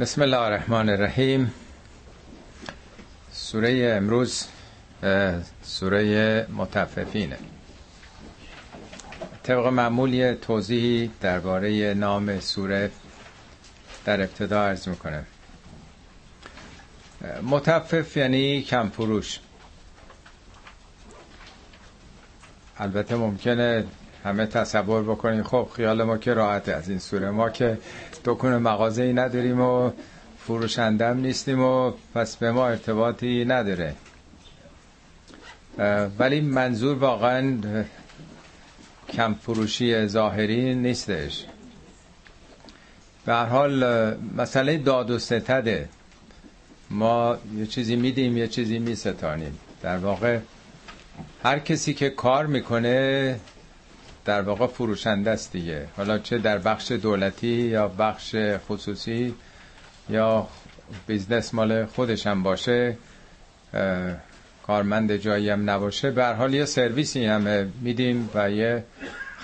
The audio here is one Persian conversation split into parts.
بسم الله الرحمن الرحیم. سوره امروز سوره متففینه طبق معمول یه توضیحی درباره نام سوره در ابتدا عرض می‌کنه متفف یعنی کم فروش البته ممکنه همه تصور بکنین. خب خیال ما که راحته از این سوره. ما که دکون مغازه ای نداریم و فروشندم نیستیم و پس به ما ارتباطی نداره. ولی منظور واقعا کم فروشی ظاهری نیستش. به هر حال مسئله داد و ستده. ما یه چیزی میدیم یه چیزی میستانیم. در واقع هر کسی که کار می‌کنه در واقع فروشنده است دیگه. حالا چه در بخش دولتی یا بخش خصوصی یا business مال خودش هم باشه کارمند جایی هم نباشه به هر حال یه سرویسی هم میدیم و یه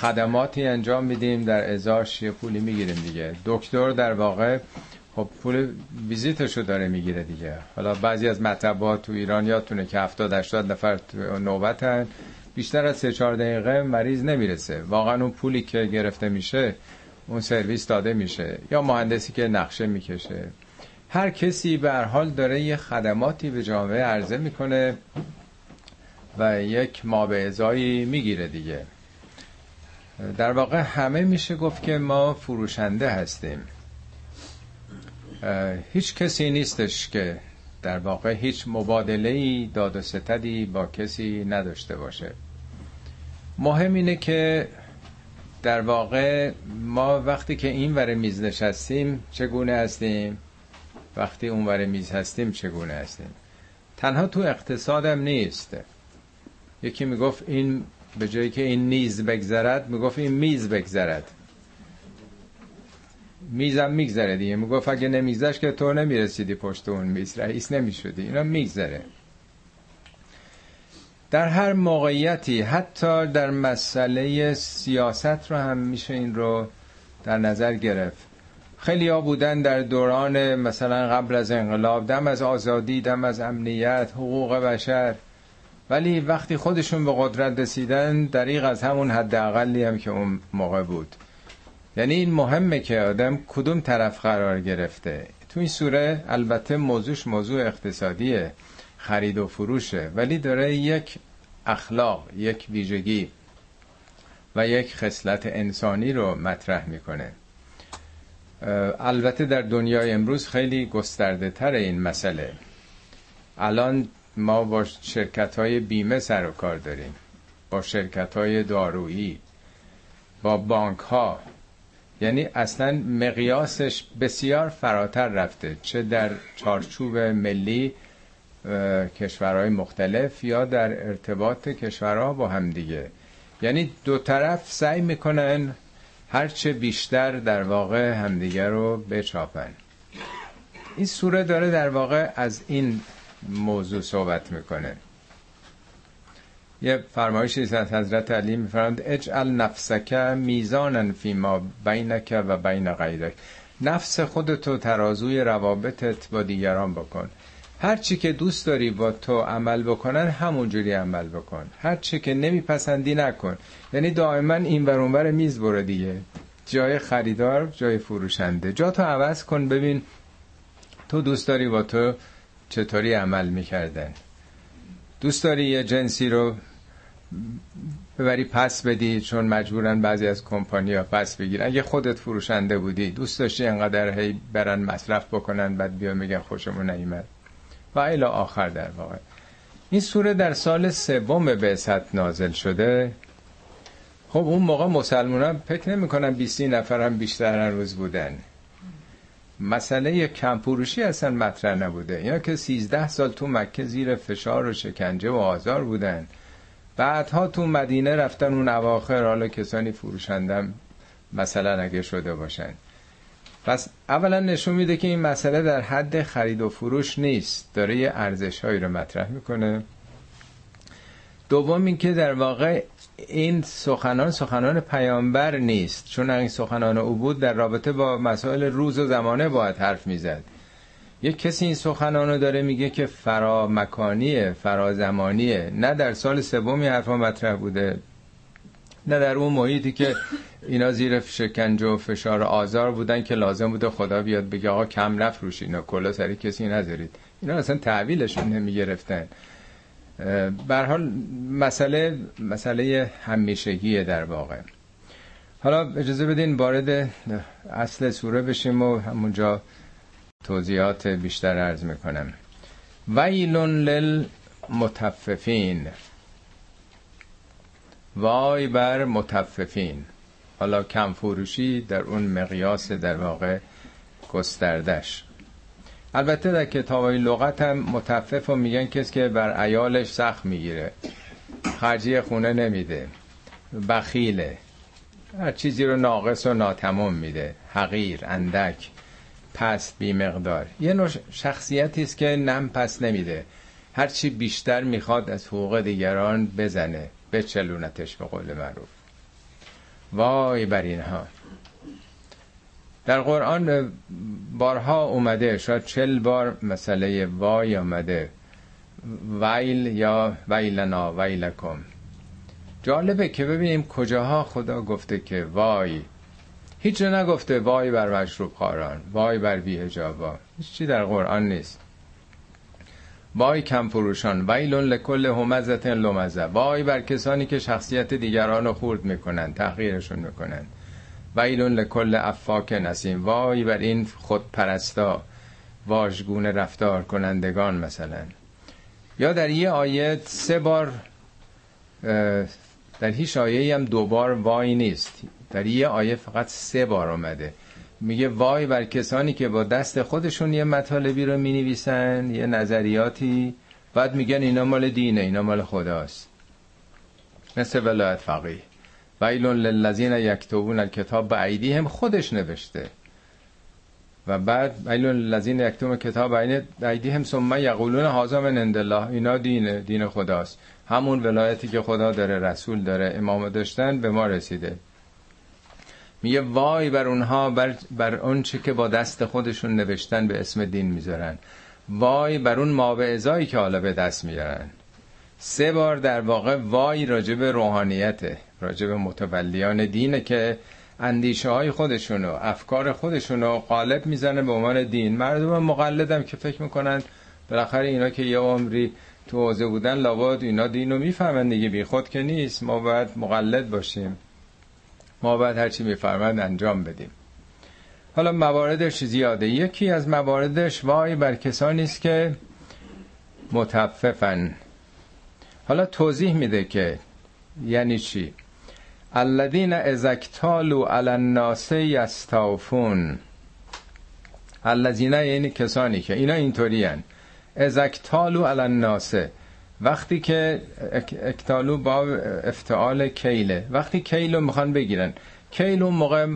خدماتی انجام میدیم در ازاش یه پولی می‌گیریم دیگه. دکتر در واقع خب پول ویزیتشو داره می‌گیره دیگه. حالا بعضی از مطبات تو ایران یادتونه که 70 80 نفر نوبتن. بیشتر از 3 4 دقیقه مریض نمی‌رسه. واقعا اون پولی که گرفته میشه اون سرویس داده میشه. یا مهندسی که نقشه می‌کشه. هر کسی به حال داره یه خدماتی به جامعه عرضه می‌کنه و یک ما به ازایی می‌گیره دیگه. در واقع همه میشه گفت که ما فروشنده هستیم. هیچ کسی نیستش که در واقع هیچ مبادله داد و ستدی با کسی نداشته باشه. مهم اینه که در واقع ما وقتی که این ور میز نشستیم چگونه هستیم؟ وقتی اون ور میز هستیم چگونه هستیم؟ تنها تو اقتصادم نیست. یکی می‌گفت این به جایی که این نیز بگذرد می‌گفت این میز بگذرد. میزم میگذره دیگه. می‌گفت اگه نمیگذشت که تو نمی‌رسیدی پشت اون میز رئیس نمی‌شدی. اینا میگذره. در هر موقعیتی حتی در مسئله سیاست رو هم میشه این رو در نظر گرفت. خیلی ها بودن در دوران مثلا قبل از انقلاب دم از آزادی دم از امنیت حقوق بشر. ولی وقتی خودشون به قدرت رسیدن دریغ از همون حداقلی هم که اون موقع بود. یعنی این مهمه که آدم کدوم طرف قرار گرفته. تو این سوره البته موضوعش موضوع اقتصادیه. خرید و فروشه ولی داره یک اخلاق یک ویژگی و یک خصلت انسانی رو مطرح می‌کنه. البته در دنیای امروز خیلی گسترده تر این مسئله. الان ما با شرکت های بیمه سر و کار داریم. با شرکت های دارویی با بانک ها یعنی اصلا مقیاسش بسیار فراتر رفته. چه در چارچوب ملی کشورهای مختلف یا در ارتباط کشورها با هم دیگه. یعنی دو طرف سعی می‌کنن هرچه بیشتر در واقع همدیگه رو بچاپن. این سوره داره در واقع از این موضوع صحبت می‌کنه. یه فرمایشی از حضرت علی میفرماند اجعل نفسک میزانا فیما بینک و بین غیرک. نفس خودتو ترازوی روابطت با دیگران بکن. هر چی که دوست داری با تو عمل بکنن همونجوری عمل بکن. هر چی که نمیپسندی نکن. یعنی دائما این ور اونور میز برو دیگه. جای خریدار جای فروشنده. جا تو عوض کن ببین تو دوست داری با تو چطوری عمل می‌کردن. دوست داری یه جنسی رو ببری پس بدی چون مجبورن بعضی از کمپانی ها پس بگیرن. اگه خودت فروشنده بودی دوست داشتی انقدر هی برن مصرف بکنن بعد بیا میگن خوشمون نیمد و الی آخر در واقع. این سوره در سال سوم بعثت نازل شده. خب اون موقع مسلمان هم فکر نمی کنن 20 نفر هم بیشتر هر روز بودن. مسئله کمپوروشی اصلا مطرح نبوده. اینا که 13 سال تو مکه زیر فشار و شکنجه و آزار بودن. بعدها تو مدینه رفتن اون اواخر. حالا کسانی فروشندم مثلا اگه شده باشن. پس اولا نشون میده که این مسئله در حد خرید و فروش نیست. داره یه ارزش هایی رو مطرح می‌کنه. دوم اینکه در واقع این سخنان سخنان پیامبر نیست. چون این سخنان او بود در رابطه با مسائل روز و زمانه باید حرف می‌زد. یک کسی این سخنان رو داره میگه که فرا مکانیه فرا زمانیه. نه در سال سومی حرفا مطرح بوده نه در اون محیطی که اینا زیر شکنجه و فشار آزار بودن که لازم بوده خدا بیاد بگه آقا کم نفروش اینا کلا سری کسی نذارید. اینا اصلا تحویلشون نمی‌گرفتن. بر حال مسئله مسئله همیشگیه در واقع. حالا اجازه بدین وارد اصل سوره بشیم و همونجا توضیحات بیشتر عرض می‌کنم. ویل للمتففین. وای بر متففین. حالا کم فروشی در اون مقیاس در واقع گستردش البته در کتاب های لغت هم متفف و میگن کسی که بر ایالش سخت می‌گیره خرجی خونه نمیده بخیله هر چیزی رو ناقص و ناتمام میده حقیر اندک پس بی مقدار یه نوع شخصیتی است که نم پس نمیده. هرچی بیشتر می‌خواد از حقوق دیگران بزنه بچلونتش به قول معروف. وای بر اینها. در قرآن بارها اومده شاید چل بار مسئله وای آمده. ویل یا ویلنا ویلکم. جالبه که ببینیم کجاها خدا گفته که وای. هیچ نگفته وای بر مشروب خاران وای بر بیهجابا. هیچ چی در قرآن نیست. وای کم فروشان ویلون لکل همزت لمزه. وای بر کسانی که شخصیت دیگران رو خورد می‌کنن تحقیرشون می‌کنن. ویلون لکل افاک نسیم. وای بر این خودپرستا واژگونه رفتار کنندگان مثلا. یا در یه آیه سه بار در هیچ آیه هم دو بار وای نیست. در یه آیه فقط سه بار اومده. میگه وای بر کسانی که با دست خودشون یه مطالبی رو می‌نویسن یه نظریاتی. بعد میگن اینا مال دینه اینا مال خداست. مثل ولایت فقیه. ویلون للذین یکتبون الکتاب به هم خودش نوشته. و بعد ویلون للذین یکتبون کتاب به هم ثم یقولون هذا من الله. اینا دین دین خداست. همون ولایتی که خدا داره رسول داره امام داشتن به ما رسیده. میگه وای بر اونها بر, بر اون چی که با دست خودشون نوشتن به اسم دین می‌ذارن. وای بر اون ماوعظایی که حالا به دست میارن. سه بار در واقع وای راجب روحانیته راجب متولیان دینه که اندیشه های خودشونو افکار خودشونو قالب می‌زنه به عنوان دین. مردم مقلدم که فکر می‌کنن بالاخره اینا که یه عمری تو حوزه بودن لابد اینا دینو می‌فهمن دیگه. بی خود که نیست. ما باید مقلد باشیم. ما باید هرچی میفرمند انجام بدیم. حالا مواردش زیاده. یکی از مواردش وای بر کسانی است که متففن. حالا توضیح میده که یعنی چی؟ الذین ازکتالو علی الناس یستوفون. الذین یعنی کسانی که اینا اینطوری هن. ازکتالو علی الناس. وقتی که اکتالو با افتعال کیله. وقتی کیلو می‌خوان بگیرن. کیلو موقع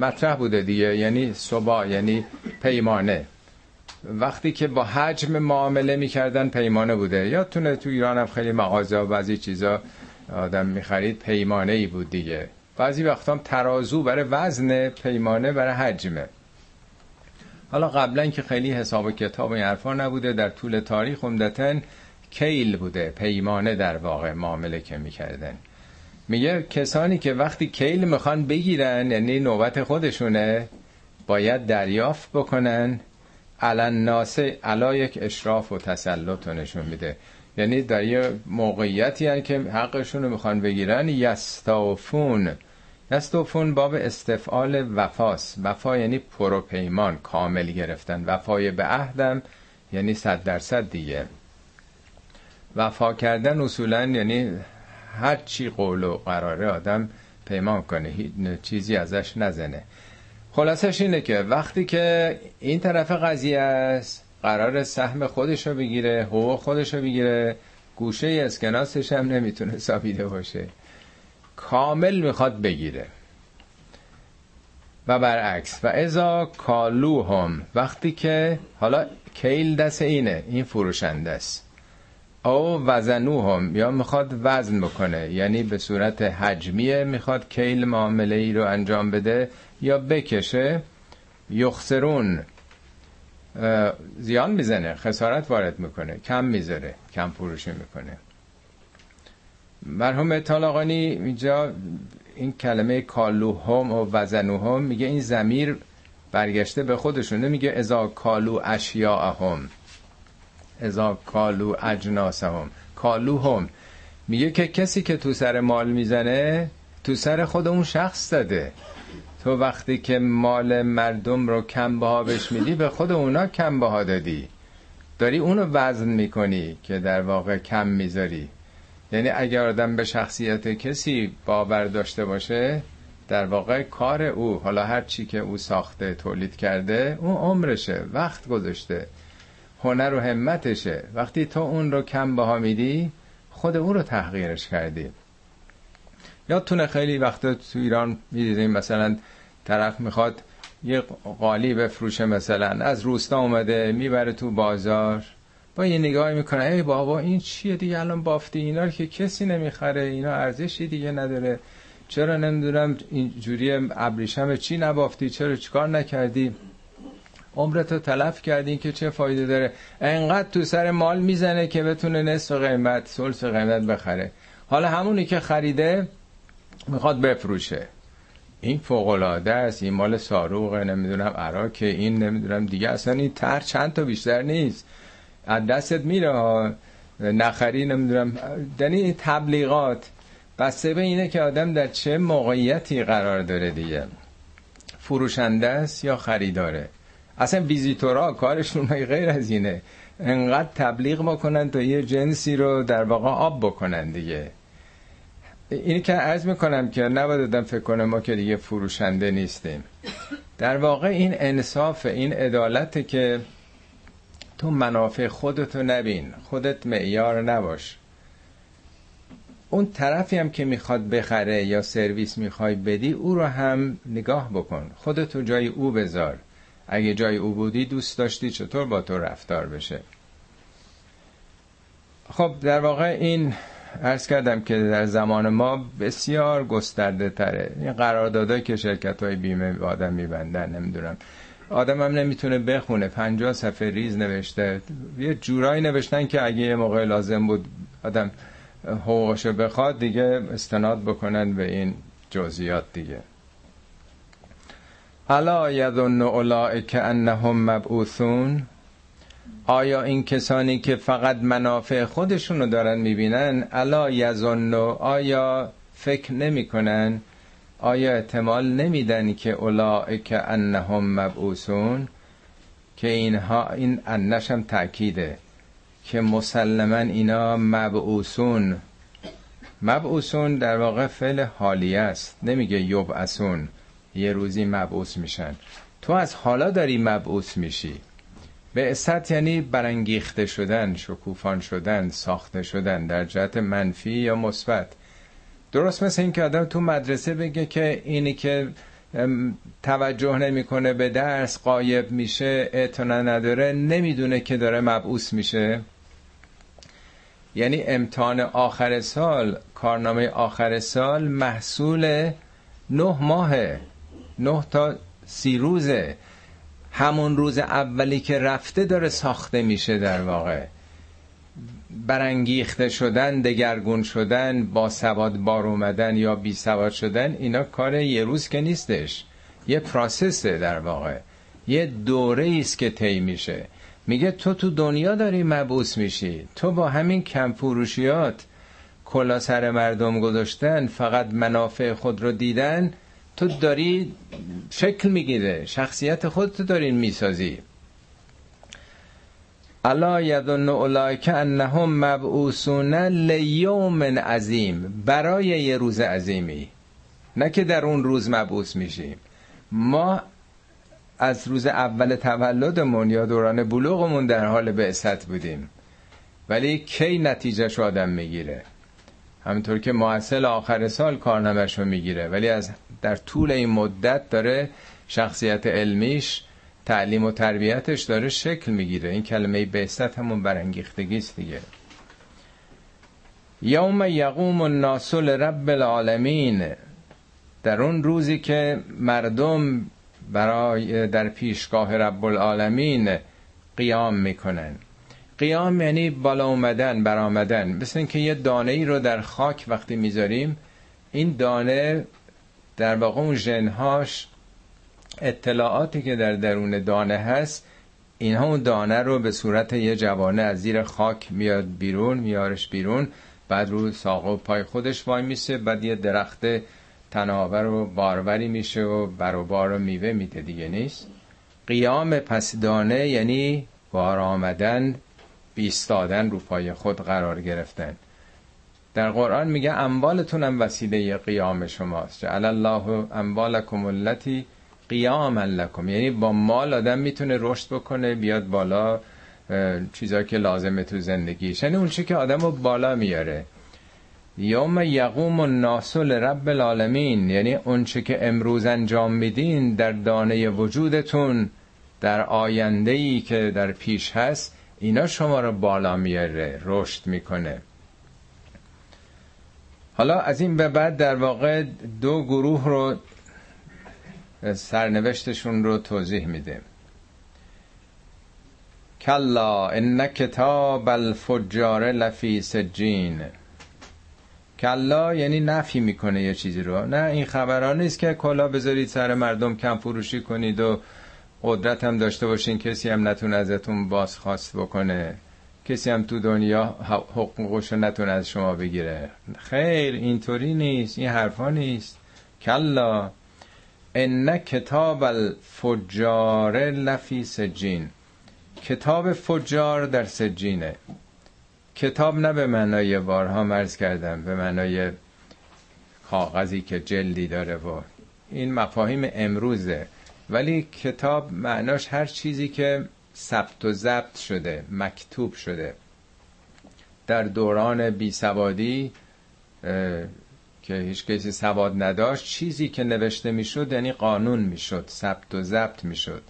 مطرح بوده دیگه یعنی صبا یعنی پیمانه. وقتی که با حجم معامله می‌کردن پیمانه بوده. یادتونه تو ایران هم خیلی مغازه و بعضی چیزا آدم می‌خرید پیمانه ای بود دیگه. بعضی وقتا هم ترازو برای وزن پیمانه برای حجمه. حالا قبلا که خیلی حساب و کتاب این حرفا نبوده در طول تاریخ عمدتا کیل بوده پیمانه در واقع معامله که می‌کردن. میگه کسانی که وقتی کیل می‌خوان بگیرن یعنی نوبت خودشونه باید دریافت بکنن. علن ناسه علا یک اشراف و تسلط نشون میده. یعنی در یه موقعیتی هن که حقشون رو می‌خوان بگیرن یستافون یستافون باب استفعال وفاس وفا یعنی پروپیمان کامل گرفتن. وفای به عهدم یعنی صد درصد دیگه. وفا کردن اصولا یعنی هر چی قول و قراره آدم پیمان کنه چیزی ازش نزنه. خلاصش اینه که وقتی که این طرف قضیه است قرار سهم خودش رو بگیره حقوق خودش رو بگیره گوشه اسکناسش هم نمی‌تونه سابیده باشه. کامل می‌خواد بگیره. و برعکس و ازا کالو هم وقتی که حالا کیل دست اینه این فروشنده است. او وزنوهم یا می‌خواد وزن بکنه یعنی به صورت حجمیه می‌خواد کیل معامله ای رو انجام بده یا بکشه. یخسرون زیان می‌زنه خسارت وارد می‌کنه کم می‌ذاره کم فروشی می‌کنه. مرحوم طالاقانی اینجا این کلمه کالوهم و وزنوهم میگه این زمیر برگشته به خودشونه میگه ازا کالو اشیاءهم. ازا کالو اجناسهم. کالوهم میگه که کسی که تو سر مال می‌زنه تو سر خود اون شخص داده تو وقتی که مال مردم رو کم بها بهش میدی به خود اونا کم بها دادی. داری اونو وزن می‌کنی که در واقع کم می‌ذاری. یعنی اگر آدم به شخصیت کسی باور داشته باشه در واقع کار او حالا هر چی که او ساخته تولید کرده اون عمرشه وقت گذاشته. هنر و همتشه. وقتی تو اون رو کم بها میدی خود اون رو تحقیرش کردی. یادتونه خیلی وقتا تو ایران می‌دیدیم مثلا طرف می‌خواد یه قالی بفروشه مثلا از روستا اومده می‌بره تو بازار با یه نگاهی می‌کنه. ای بابا این چیه دیگه؟ الان بافتی اینا رو که کسی نمی‌خره اینا ارزشی دیگه نداره. چرا نمی‌دونم اینجوری ابریشم چی نبافتی؟ چرا چیکار نکردی؟ عمرتو تلف کردین که چه فایده داره. انقدر تو سر مال می‌زنه که بتونه نصف قیمت سلس قیمت بخره. حالا همونی که خریده می‌خواد بفروشه. این فوق العاده است این مال ساروغه نمی‌دونم عراق این نمی‌دونم دیگه اصلا این تر چند تا بیشتر نیست. از دستت میره نخری نمی‌دونم. یعنی تبلیغات. بسته به اینه که آدم در چه موقعیتی قرار داره دیگه. فروشنده است یا خریداره؟ اصلا ویزیتورا کارشون غیر از اینه. انقدر تبلیغ بکنن تا یه جنسی رو در واقع آب بکنن دیگه. اینی که عرض می‌کنم که نباید آدم فکر کنه ما که دیگه فروشنده نیستیم. در واقع این انصاف این عدالته که تو منافع خودتو نبین خودت معیار نباش. اون طرفی هم که می‌خواد بخره یا سرویس می‌خوای بدی او رو هم نگاه بکن. خودتو جای او بذار. اگه جای او بودی دوست داشتی چطور با تو رفتار بشه؟ خب در واقع این ارز کردم که در زمان ما بسیار گسترده تره. این قراردادهایی که شرکت های بیمه به آدم میبندن نمی‌دونم. آدم هم نمی‌تونه بخونه. پنجاه صفحه ریز نوشته. یه جورایی نوشتن که اگه یه موقع لازم بود آدم حقوقشو بخواد دیگه استناد بکنن به این جزئیات دیگه. الا یظن اولئک انهم مبعوثون؟ آیا این کسانی که فقط منافع خودشون رو دارن می‌بینن الا یظن؟ آیا فکر نمی‌کنن؟ آیا احتمال نمیدن که اولئک انهم مبعوثون؟ که اینها این انش هم تأکیده که مسلما اینا مبعوثون. مبعوثون در واقع فعل حالی است. نمیگه یبعثون. یه روزی مبعوث میشن. تو از حالا داری مبعوث میشی. به یعنی برانگیخته شدن شکوفان شدن ساخته شدن در جهت منفی یا مثبت. درست مثل این که آدم تو مدرسه بگه که اینی که توجه نمی‌کنه به درس قایب میشه اعتنا نداره نمی‌دونه که داره مبعوث میشه. یعنی امتحان آخر سال کارنامه آخر سال محصول نه ماهه. نه تا سی روزه همون روز اولی که رفته داره ساخته میشه در واقع. برانگیخته شدن دگرگون شدن با سواد بار اومدن یا بی سواد شدن اینا کار یه روز که نیستش. یه پراسسه در واقع. یه دوره است که طی میشه. میگه تو تو دنیا داری مبعوث میشی. تو با همین کم فروشیات کلا سر مردم گذاشتن فقط منافع خود رو دیدن تو داری شکل می‌گیره شخصیت خودتو دارین می‌سازی. الا یظن اولئک انهم مبعوثون لیوم عظیم برای یه روز عظیمی. نه که در اون روز مبعوث میشیم. ما از روز اول تولدمون یا دوران بلوغمون در حال بعثت بودیم. ولی کی نتیجهش آدم می‌گیره؟ همینطور که معسل آخر سال کارنامش رو می‌گیره. ولی از در طول این مدت داره شخصیت علمیش تعلیم و تربیتش داره شکل می‌گیره. این کلمه بیست همون برانگیختگی است دیگه. یوم یقوم الناس لرب العالمین. در اون روزی که مردم برای در پیشگاه رب العالمین قیام می‌کنن. قیام یعنی بالا اومدن برآمدن. مثل اینکه یه دانه ای رو در خاک وقتی می‌ذاریم این دانه در واقع اون ژنهاش اطلاعاتی که در درون دانه هست اینها اون دانه رو به صورت یه جوانه از زیر خاک میاد بیرون میارش بیرون بعد رو ساق و پای خودش وای میسه بعد یه درخت تناور و باروری میشه و بر و بار و میوه میده دیگه نیست. قیام پس دانه یعنی بار آمدن بیستادن رو پای خود قرار گرفتن. در قرآن میگه اموالتون هم وسیله قیام شماست. جعل الله اموالکم التي قیام لکم. یعنی با مال آدم می‌تونه رشد بکنه بیاد بالا چیزایی که لازمه تو زندگیش. یعنی اون چی که آدم رو بالا میاره. یوم یقوم الناس لرب العالمین. یعنی اون چی که امروز انجام میدین در دانه وجودتون در آینده ای که در پیش هست اینا شما رو بالا میاره رشد می‌کنه. حالا از این به بعد در واقع دو گروه رو سرنوشتشون رو توضیح میده کلا ان کتاب الفجار لفی سجین. کلا یعنی نفی می‌کنه یه چیزی رو. نه این خبران نیست که کلا بذارید سر مردم کم فروشی کنید و قدرت هم داشته باشین کسی هم نتونه ازتون بازخواست بکنه. کسی هم تو دنیا حقوقش رو نتونه از شما بگیره. خیر اینطوری نیست این حرفا نیست. کلا ان کتاب الفجار لفی سجین. کتاب فجار در سجینه. کتاب نه به معنای بارها مرز کردم به معنای کاغذی که جلدی داره و این مفاهیم امروزه. ولی کتاب معناش هر چیزی که ثبت و ضبط شده مکتوب شده. در دوران بی سوادی که هیچ کسی سواد نداشت چیزی که نوشته می‌شد یعنی قانون می‌شد ثبت و ضبط می‌شد.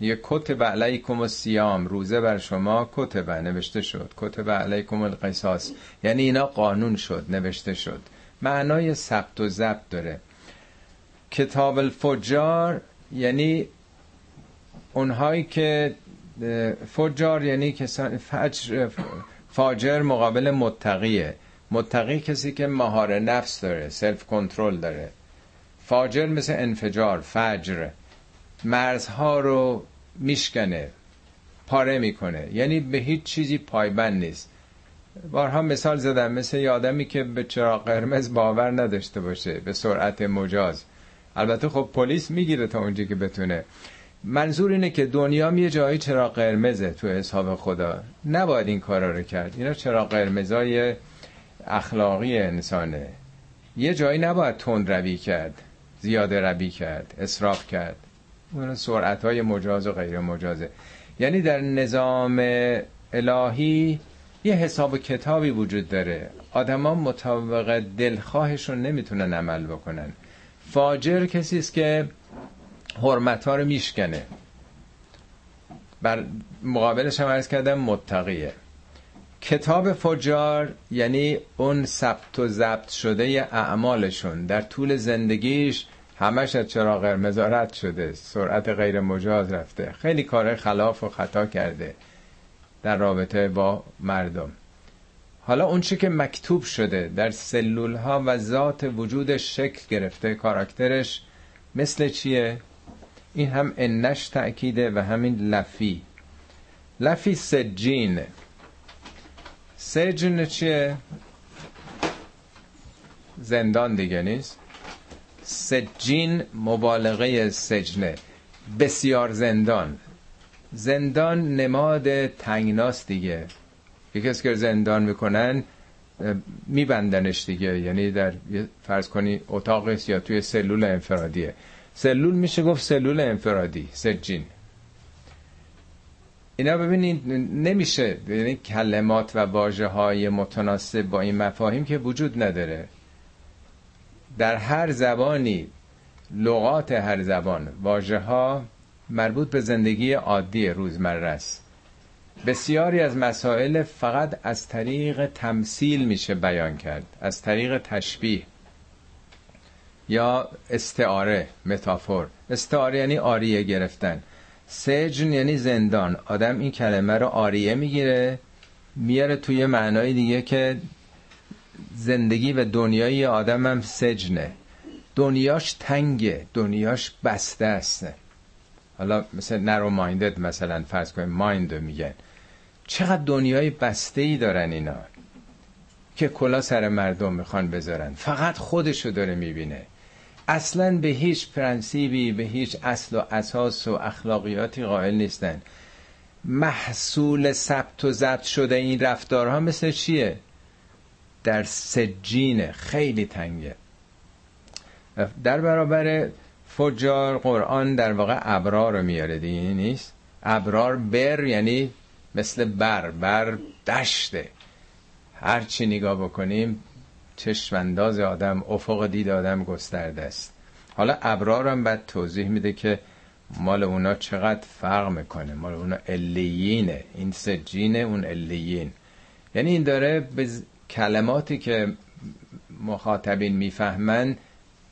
یه کتب علیکم السیام روزه بر شما کتب نوشته شد. کتب علیکم القصاص یعنی اینا قانون شد نوشته شد. معنای ثبت و ضبط داره. کتاب الفجار یعنی اونهایی که فجار یعنی کسان فجر فاجر مقابل متقیه. متقی کسی که مهار نفس داره سلف کنترل داره. فاجر مثل انفجار فجر. مرزها رو میشکنه پاره می‌کنه. یعنی به هیچ چیزی پایبند نیست. بارها مثال زدم مثل یه آدمی که به چراغ قرمز باور نداشته باشه به سرعت مجاز. البته خب پلیس می‌گیره تا اونجا که بتونه. منظور اینه که دنیا یه جایی چراغ قرمزه تو حساب خدا. نباید این کارا رو کرد. اینا چراغ قرمزای اخلاقی انسانه. یه جایی نباید تند روی کرد زیاده روی کرد اصراف کرد. اون سرعت های مجاز و غیر مجازه. یعنی در نظام الهی یه حساب و کتابی وجود داره. آدما مطابق دلخواهشون نمی‌تونن عمل بکنن. فاجر کسی است که حرمت ها رو میشکنه. بر مقابلش هم عرض کردم متقیه. کتاب فجار یعنی اون ثبت و ضبط شده اعمالشون. در طول زندگیش همش از چرا قرمز رد شده. سرعت غیر مجاز رفته. خیلی کار خلاف و خطا کرده در رابطه با مردم. حالا اون چی که مکتوب شده در سلول ها و ذات وجودش شکل گرفته کاراکترش مثل چیه؟ این هم انش تأکیده و همین لفی. لفی سجین. سجن چیه؟ زندان دیگه نیست. سجین مبالغه سجنه. بسیار زندان. زندان نماد تنگناست دیگه. یکی کسی که زندان می‌کنن میبندنش دیگه. یعنی در فرض کنی اتاق یا توی سلول انفرادیه. سلول میشه گفت سلول انفرادی سجین. اینا ببینید نمیشه. یعنی کلمات و واجه های متناسب با این مفاهیم که وجود نداره. در هر زبانی لغات هر زبان واژه ها مربوط به زندگی عادی روزمره است. بسیاری از مسائل فقط از طریق تمثیل میشه بیان کرد از طریق تشبیه یا استعاره متافور. استعاره یعنی آریه گرفتن. سجن یعنی زندان. آدم این کلمه رو آریه می‌گیره میاره توی معنای دیگه که زندگی و دنیای آدم هم سجنه. دنیاش تنگه دنیاش بسته است. حالا مثل نرو مایندد مثلا فرض کنیم مایند میگن. چقدر دنیای بسته ای دارن اینا که کلا سر مردم می‌خوان بذارن. فقط خودشو داره می‌بینه. اصلا به هیچ پرنسیبی به هیچ اصل و اساس و اخلاقیاتی قائل نیستن. محصول ثبت و ضبط شده این رفتارها مثل چیه؟ در سجینه خیلی تنگه. در برابر فجار قرآن در واقع ابرار رو میاره دیگه نیست. ابرار بر یعنی مثل بر بر دشته. هر چی نگاه بکنیم چشم انداز آدم افق دید آدم گسترده است. حالا ابرار هم بعد توضیح میده که مال اونا چقدر فرق می‌کنه. مال اونا الیینه این سجینه اون الیین یعنی این داره به کلماتی که مخاطبین می‌فهمن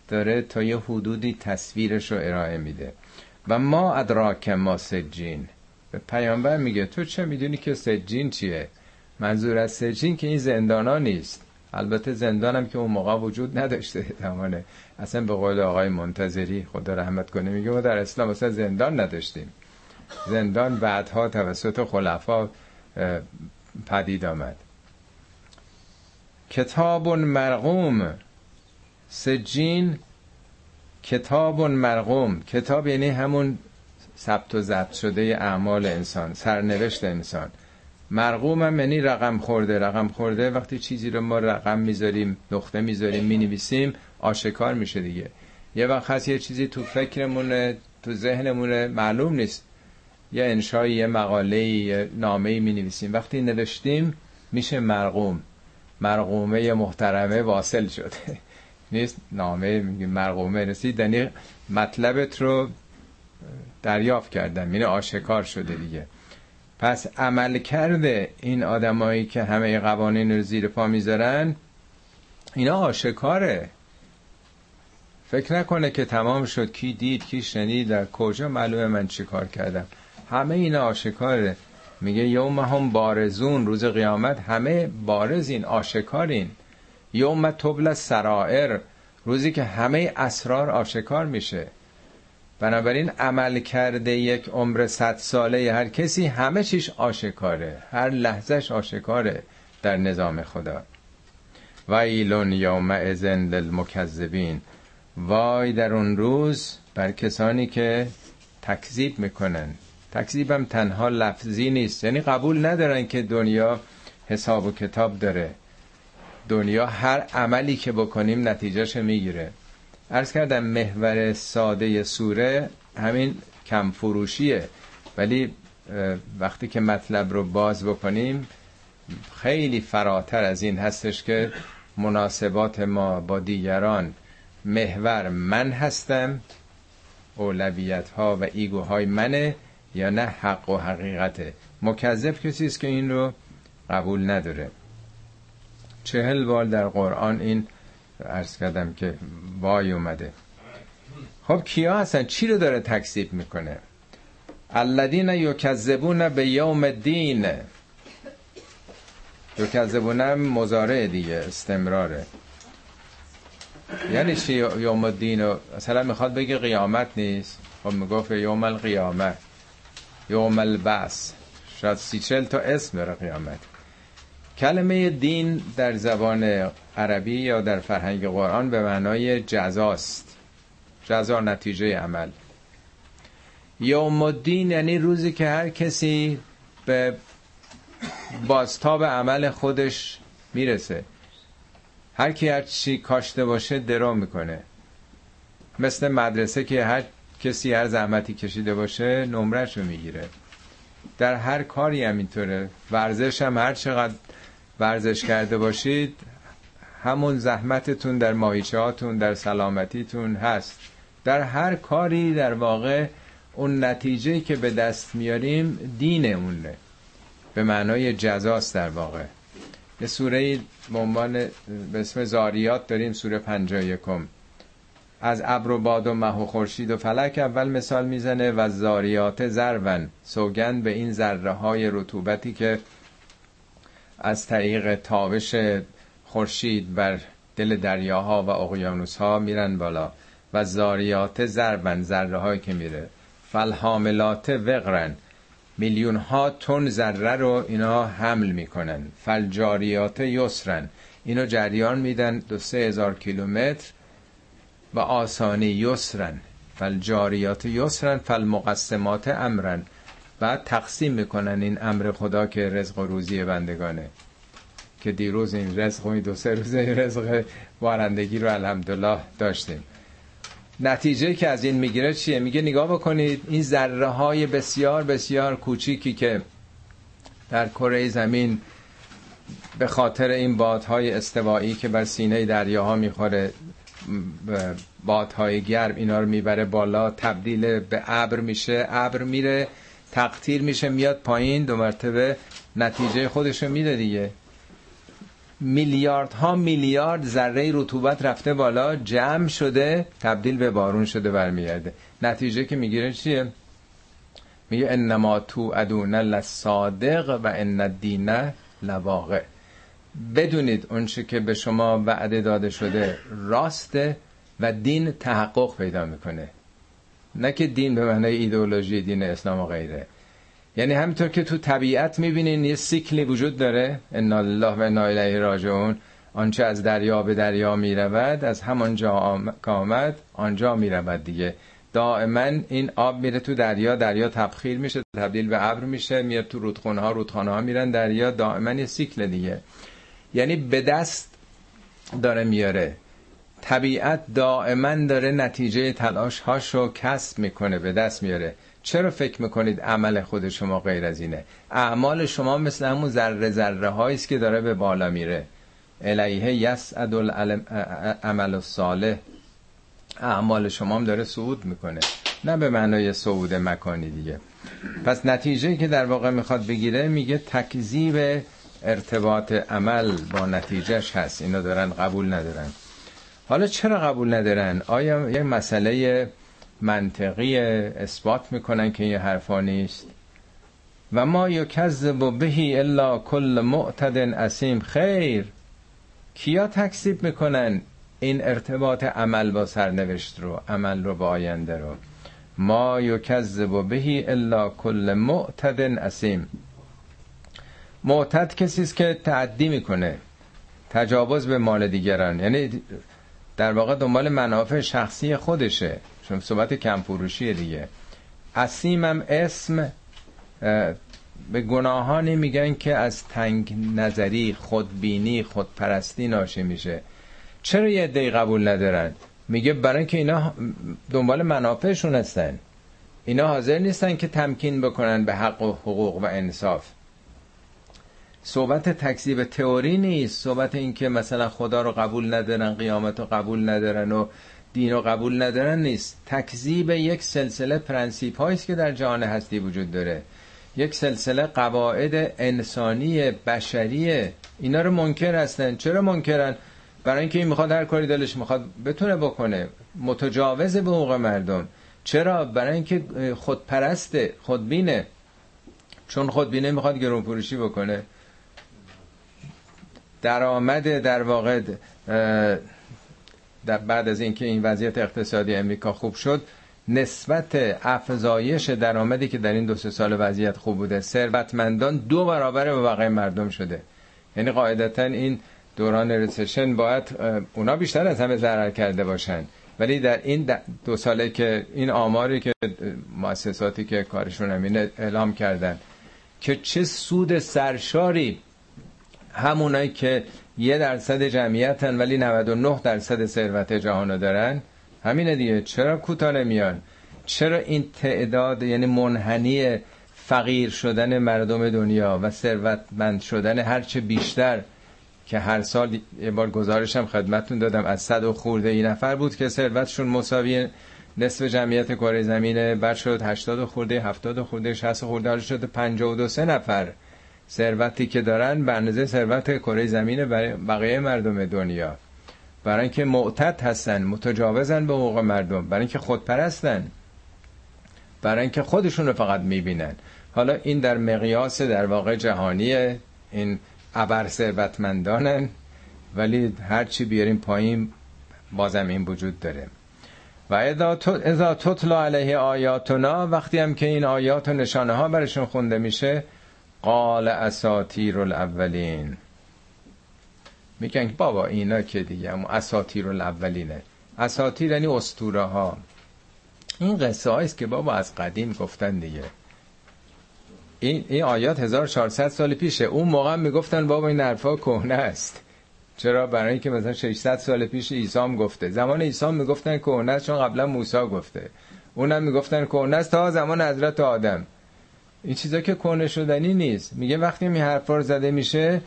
داره تا یه حدودی تصویرش رو ارائه میده. و ما ادراک ما سجین پیامبر میگه تو چه می‌دونی که سجین چیه؟ منظور از سجین که این زندان نیست. البته زندانم که اون موقع وجود نداشته. زمانه اصلا به قول آقای منتظری خدا رحمت کنه میگه ما در اسلام اصلا زندان نداشتیم. زندان بعدها توسط خلفا پدید آمد. کتاب مرقوم سجین کتاب مرقوم کتاب یعنی همون ثبت و ضبط شده اعمال انسان سرنوشت انسان. مرقوم هم یعنی رقم خورده رقم خورده. وقتی چیزی رو ما رقم می‌ذاریم نقطه می‌ذاریم می‌نویسیم آشکار میشه دیگه. یه وقت هست یه چیزی تو فکرمونه تو ذهنمونه معلوم نیست. یه انشای یه مقاله یه نامه می نویسیم وقتی نوشتیم میشه مرقوم مرقومه محترمه واصل شده. نیست؟ نامه مرقومه رسید؟ یعنی مطلبت رو دریافت کردم یعنی آشکار شده دیگه. پس عمل کرده این آدمایی که همه قوانین رو زیر پا می‌ذارن اینا آشکاره. فکر نکنه که تمام شد. کی دید کی شنید در کجا معلومه من چی کار کردم. همه اینا آشکاره. میگه یوم هم بارزون روز قیامت همه بارزین آشکارین. یوم تبل سرائر روزی که همه اسرار آشکار میشه. بنابراین عمل کرده یک عمر صد ساله هر کسی همه چیش آشکاره هر لحظهش آشکاره در نظام خدا. ویلون یوم ازن للمکذبین. وای در اون روز بر کسانی که تکذیب می‌کنن. تکذیبم تنها لفظی نیست یعنی قبول ندارن که دنیا حساب و کتاب داره. دنیا هر عملی که بکنیم نتیجهش می‌گیره. ارز کردم محور ساده سوره همین کم فروشیه ولی وقتی که مطلب رو باز بکنیم خیلی فراتر از این هستش که مناسبات ما با دیگران. محور من هستم اولویت ها و ایگوهای منه یا نه حق و حقیقته. مکذب کسی است که این رو قبول نداره. چهل بار در قرآن این ارز کردم که وای اومده. خب کیا هستن؟ چی رو داره تکذیب می‌کنه؟ الذین یکذبون به یوم الدین. یکذبون مزارع دیگه استمراره. یعنی چی یوم الدین مثلا می‌خواد بگه قیامت نیست. خب می‌گفت یوم القیامه یوم البعث. شاید سی چل تا اسم داره قیامت. کلمه دین در زبان عربی یا در فرهنگ قرآن به معنای جزاست. جزا نتیجه عمل. یوم الدین یعنی روزی که هر کسی به بازتاب عمل خودش می‌رسه. هر کی هر چی کاشته باشه درو می‌کنه. مثل مدرسه که هر کسی هر زحمتی کشیده باشه نمرش رو می‌گیره. در هر کاری همینطوره ورزش هم هر چقدر ورزش کرده باشید همون زحمتتون در ماهیچه هاتون در سلامتیتون هست. در هر کاری در واقع اون نتیجه که به دست میاریم دین اونه. به معنای جزاست در واقع. یه سوره به عنوان به اسم زاریات داریم سوره 51 از ابر و باد و مه و خورشید و فلک اول مثال می‌زنه و زاریات زرون سوگند به این ذره های رطوبتی که از طریق تابش خورشید بر دل دریاها و اقیانوس ها میرن بالا و زاریات زربن ذره هایی که میره. فالحاملات وقرن. میلیون ها تن ذره رو اینا حمل می‌کنن. فالجاریات یسرن. اینو جریان میدن دو سه هزار کیلومتر و آسانی یسرن. فالجاریات یسرن فالمقسمات امرن. بعد تقسیم می‌کنن این امر خدا که رزق و روزی بندگانه. که دیروز این رزق و دو سه روزه رزق بارندگی رو الحمدلله داشتیم. نتیجه که از این می‌گیره چیه؟ میگه نگاه بکنید این ذره های بسیار بسیار کوچیکی که در کره زمین به خاطر این بادهای استوایی که بر سینه دریاها می‌خوره بادهای گرم اینا رو می‌بره بالا تبدیل به ابر میشه ابر میره. تقطیر میشه میاد پایین دو مرتبه نتیجه خودشو میده دیگه. میلیاردها میلیارد ذره رطوبت رفته بالا جمع شده تبدیل به بارون شده برمیگرده. نتیجه که می‌گیره چیه؟ میگه انما تو ادون لصادق و ان الدین لواقع. بدونید اونچه که به شما وعده داده شده راسته و دین تحقق پیدا می‌کنه. نه که دین به معنای ایدئولوژی دین اسلام و غیره. یعنی همینطور که تو طبیعت می‌بینین یه سیکلی وجود داره ان الله و انا الیه راجعون آنچه از دریا به دریا می‌رود از همانجا که آمد آنجا می‌رود دیگه. دائما این آب میره تو دریا دریا تبخیر میشه تبدیل به ابر میشه میاد تو رودخونه ها رودخانه ها میرن دریا دائما یه سیکل دیگه. یعنی به دست داره میاره. طبیعت دائما داره نتیجه تلاش هاشو کسب می‌کنه به دست میاره. چرا فکر می‌کنید عمل خود شما غیر از اینه؟ اعمال شما مثل همون ذره ذره است که داره به بالا میره. الیه یسعد العمل الصالح اعمال شما هم داره صعود می‌کنه. نه به معنای صعود مکانی دیگه. پس نتیجه که در واقع می‌خواد بگیره میگه تکذیب ارتباط عمل با نتیجهش هست. اینا دارن قبول ندارن. حالا چرا قبول ندارن؟ آیا یه مسئله منطقی اثبات می‌کنن که این حرفا نیست؟ و ما یکذب بهی الا کل معتد اسیم. خیر. کیا تکذیب می‌کنن؟ این ارتباط عمل با سرنوشت رو عمل رو با آینده رو. ما یکذب بهی الا کل معتد اسیم. معتد کسی است که تعدی می‌کنه. تجاوز به مال دیگران. یعنی در واقع دنبال منافع شخصی خودشه. چون صحبت کمفروشی دیگه. اسیمم اسم به گناهانی میگن که از تنگ نظری خودبینی خودپرستی ناشی میشه. چرا یه عده قبول ندارن؟ میگه برای اینکه اینا دنبال منافعشون هستن. اینا حاضر نیستن که تمکین بکنن به حق و حقوق و انصاف. صحبت تکذیب تئوری نیست. صحبت این که مثلا خدا رو قبول ندارن قیامت رو قبول ندارن و دین رو قبول ندارن نیست. تکذیب یک سلسله پرنسیپ هاییست که در جهان هستی وجود داره. یک سلسله قواعد انسانی بشری. اینا رو منکر هستن. چرا منکرن؟ برای اینکه این می‌خواد هر کاری دلش می‌خواد بتونه بکنه. متجاوز به حقوق مردم. چرا؟ برای اینکه خودپرسته خودبینه. چون خودبینه می‌خواد گرون فروشی بکنه. درآمد در واقع در بعد از اینکه این وضعیت اقتصادی امریکا خوب شد نسبت افزایش درآمدی که در این دو سه سال وضعیت خوب بوده ثروتمندان دو برابر به بقیه مردم شده. یعنی قاعدتا این دوران رسشن باید اونا بیشتر از همه ضرر کرده باشن. ولی در این دو ساله که این آماری که مؤسساتی که کارشون همینه اعلام کردن که چه سود سرشاری همونایی که یه درصد جمعیتن ولی 99 درصد ثروت جهانو دارن. همینه دیگه. چرا کوتاه نمیان؟ چرا این تعداد یعنی منحنی فقیر شدن مردم دنیا و ثروتمند شدن هرچه بیشتر که هر سال یه بار گزارشم خدمتون دادم از صد و خورده این نفر بود که ثروتشون مساوی نصف جمعیت کره زمینه. بعد شد 80 خورده 70 خورده 60 خورده حالا شده 52 سه نفر. ثروتی که دارن به اندازه ثروت کره زمین بقیه مردم دنیا. برای اینکه معتد هستن متجاوزن به حقوق مردم. برای اینکه خودپرستن. برای اینکه خودشون رو فقط می‌بینن. حالا این در مقیاس در واقع جهانیه. این ابر ثروتمندانن. ولی هرچی بیاریم پایین بازم این وجود داره. و اذا تطلا علیه آیاتنا وقتی هم که این آیات و نشانه ها برشون خونده میشه قال اساتیر الاولین. میگن بابا اینا که دیگه هم اساتیر الاولینه. اساتیر یعنی اسطوره ها این قصه است که بابا از قدیم گفتن دیگه. این, این آیات 1400 سال پیشه. اون موقع می‌گفتن بابا این حرفا کهنه است. چرا؟ برای اینکه مثلا 600 سال پیش عیسی گفته. زمان عیسی می‌گفتن کهنه است چون قبلا موسی گفته. اونم می‌گفتن کهنه است تا زمان حضرت آدم. این چیزا که کهنه شدنی نیست. میگه وقتی این حرفا رو زده میشه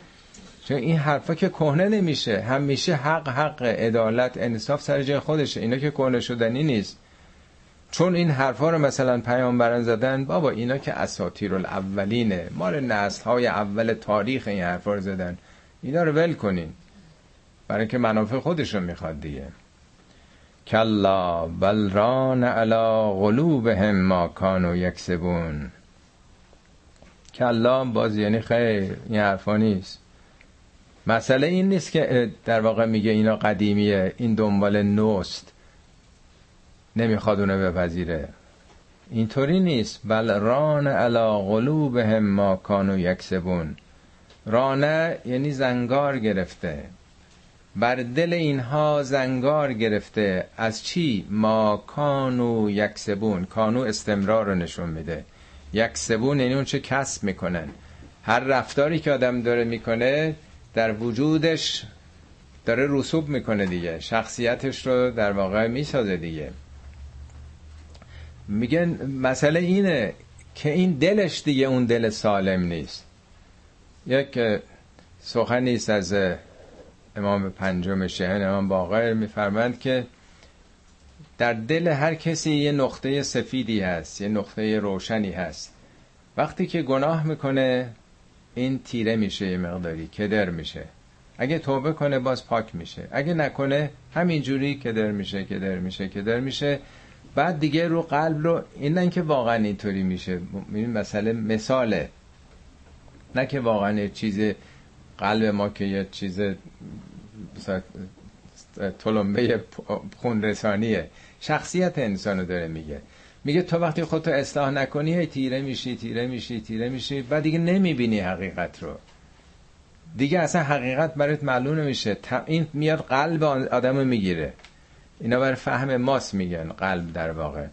چون این حرفا که کهنه نمیشه. همیشه حق حق عدالت انصاف سر جای خودشه. اینا که کهنه شدنی نیست. چون این حرفا رو مثلا پیامبران زدن بابا اینا که اساطیر الاولینه مال نسل های اول تاریخ این حرفا رو زدن. اینا رو ول کنین. برای اینکه منافع خودشون می‌خواد دیگه. کلا بل ران علی قلوبهم ما کانوا یکسبون. کلا باز یعنی خیر این حرفا نیست. مسئله این نیست که در واقع میگه اینا قدیمیه این دنبال نوست. نمی‌خواد اونو بپذیره. اینطوری نیست. بل ران علا قلوبهم ما کانو یکسبون. رانه یعنی زنگار گرفته. بر دل اینها زنگار گرفته. از چی؟ ما کانو یکسبون. کانو استمرار رو نشون میده. یکسبون یعنی اون چه کسب می‌کنن. هر رفتاری که آدم داره می‌کنه در وجودش داره رسوب می‌کنه دیگه. شخصیتش رو در واقع می‌سازه دیگه. میگن مسئله اینه که این دلش دیگه اون دل سالم نیست. یک سخن نیست از امام پنجم شهن امام باقر میفرمند که در دل هر کسی یه نقطه سفیدی هست یه نقطه روشنی هست. وقتی که گناه می‌کنه این تیره میشه یه مقداری کدر میشه. اگه توبه کنه باز پاک میشه. اگه نکنه همینجوری کدر میشه کدر میشه کدر میشه. بعد دیگه رو قلب رو این نه که واقعا اینطوری میشه. این مسئله مثاله. نه که واقعا چیز قلب ما که یه چیز تلمبه خون رسانیه شخصیت انسانو داره میگه. میگه تو وقتی خودتو اصلاح نکنی هی تیره میشی تیره میشی تیره میشی و دیگه نمی‌بینی حقیقت رو. دیگه اصلا حقیقت برات معلوم نمیشه. این میاد قلب آدمو می‌گیره. اینا بر فهم ماست میگن قلب در واقع.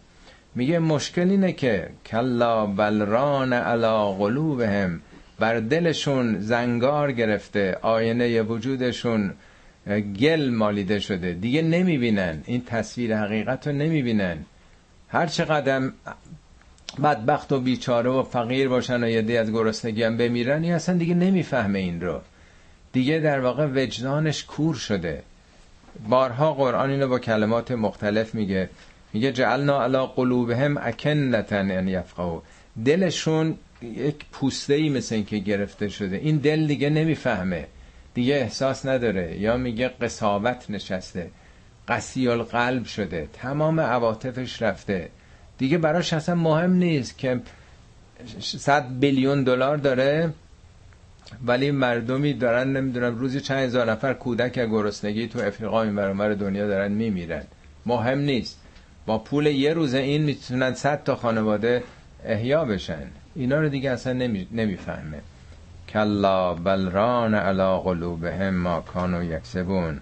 میگه مشکل اینه که کلا بلران علا قلوبهم بر دلشون زنگار گرفته آینه وجودشون گل مالیده شده. دیگه نمی‌بینن. این تصویر حقیقت رو نمی‌بینن. هر چقدر بدبخت و بیچاره و فقیر باشن و یه از گرسنگی هم بمیرن این اصلا دیگه نمی‌فهمه این رو. دیگه در واقع وجدانش کور شده. بارها قرآن اینو با کلمات مختلف میگه. میگه جعلنا علا قلوبهم اکنتن یعنی یفقهو دلشون یک پوسته ای مثل این که گرفته شده. این دل دیگه نمی‌فهمه. دیگه احساس نداره. یا میگه قصاوت نشسته. قسی القلب شده. تمام عواطفش رفته. دیگه براش اصلا مهم نیست که صد بیلیون دلار داره ولی مردمی دارن نمی‌دونم روزی چند هزار نفر کودک گرسنگی تو افریقا این برامر دنیا دارن میمیرن. مهم نیست. با پول یه روز این می‌تونن صد تا خانواده احیا بشن. اینا رو دیگه اصلا نمی... کلا بلران علا قلوبهم ما کانو یکسبون.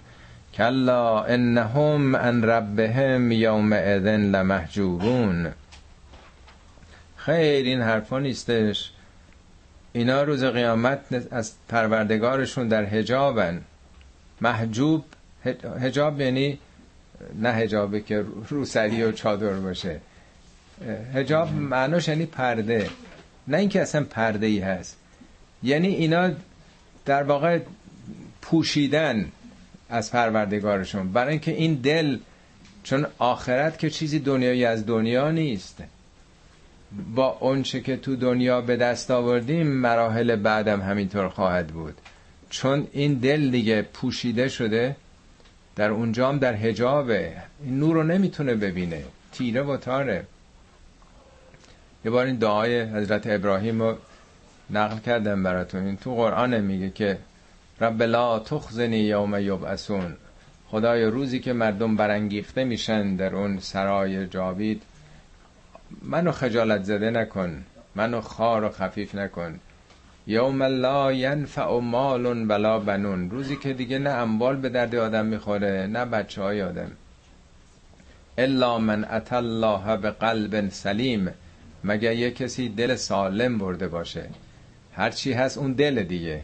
کلا انهم ان ربهم یوم اذن لمحجوبون. خیر این حرفا نیستش. اینا روز قیامت از پروردگارشون در هجابن محجوب هجاب یعنی نه هجابه که روسری و چادر باشه. هجاب معناش یعنی پرده. نه اینکه اصلا پرده ای هست. یعنی اینا در واقع پوشیدن از پروردگارشون برای اینکه این دل چون آخرت که چیزی دنیایی از دنیا نیست. با اونچه که تو دنیا به دست آوردیم مراحل بعدم همینطور خواهد بود. چون این دل دیگه پوشیده شده در اونجا هم در حجابه. این نور رو نمی‌تونه ببینه. تیره و تاره. یه بار این دعای حضرت ابراهیم رو نقل کردم براتون. این تو قرآن میگه که رب لا تخزنی یوم یبعثون. خدای روزی که مردم برانگیخته میشن در اون سرای جاوید منو خجالت زده نکن منو خار و خفیف نکن. یوم لا ینفع مال ولا بنون. روزی که دیگه نه اموال به درد آدم می‌خوره نه بچه های آدم. الا من ات الله به قلب سلیم. مگه یه کسی دل سالم برده باشه؟ هرچی هست اون دل دیگه.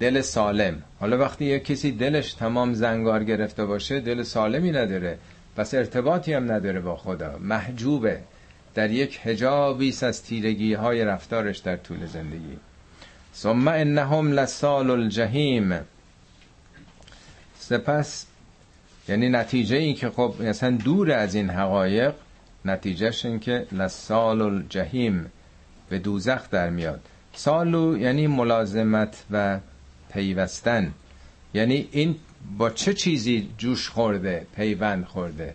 دل سالم. حالا وقتی یه کسی دلش تمام زنگار گرفته باشه دل سالمی نداره. پس ارتباطی هم نداره با خدا. محجوبه. در یک هجابی از تیرگی های رفتارش در طول زندگی. ثم انهم لسال الجحیم. سپس یعنی نتیجه این که خب مثلا دور از این حقایق نتیجهش این که لسال الجحیم به دوزخ در میاد. سالو یعنی ملازمت و پیوستن. یعنی این با چه چیزی جوش خورده پیوند خورده؟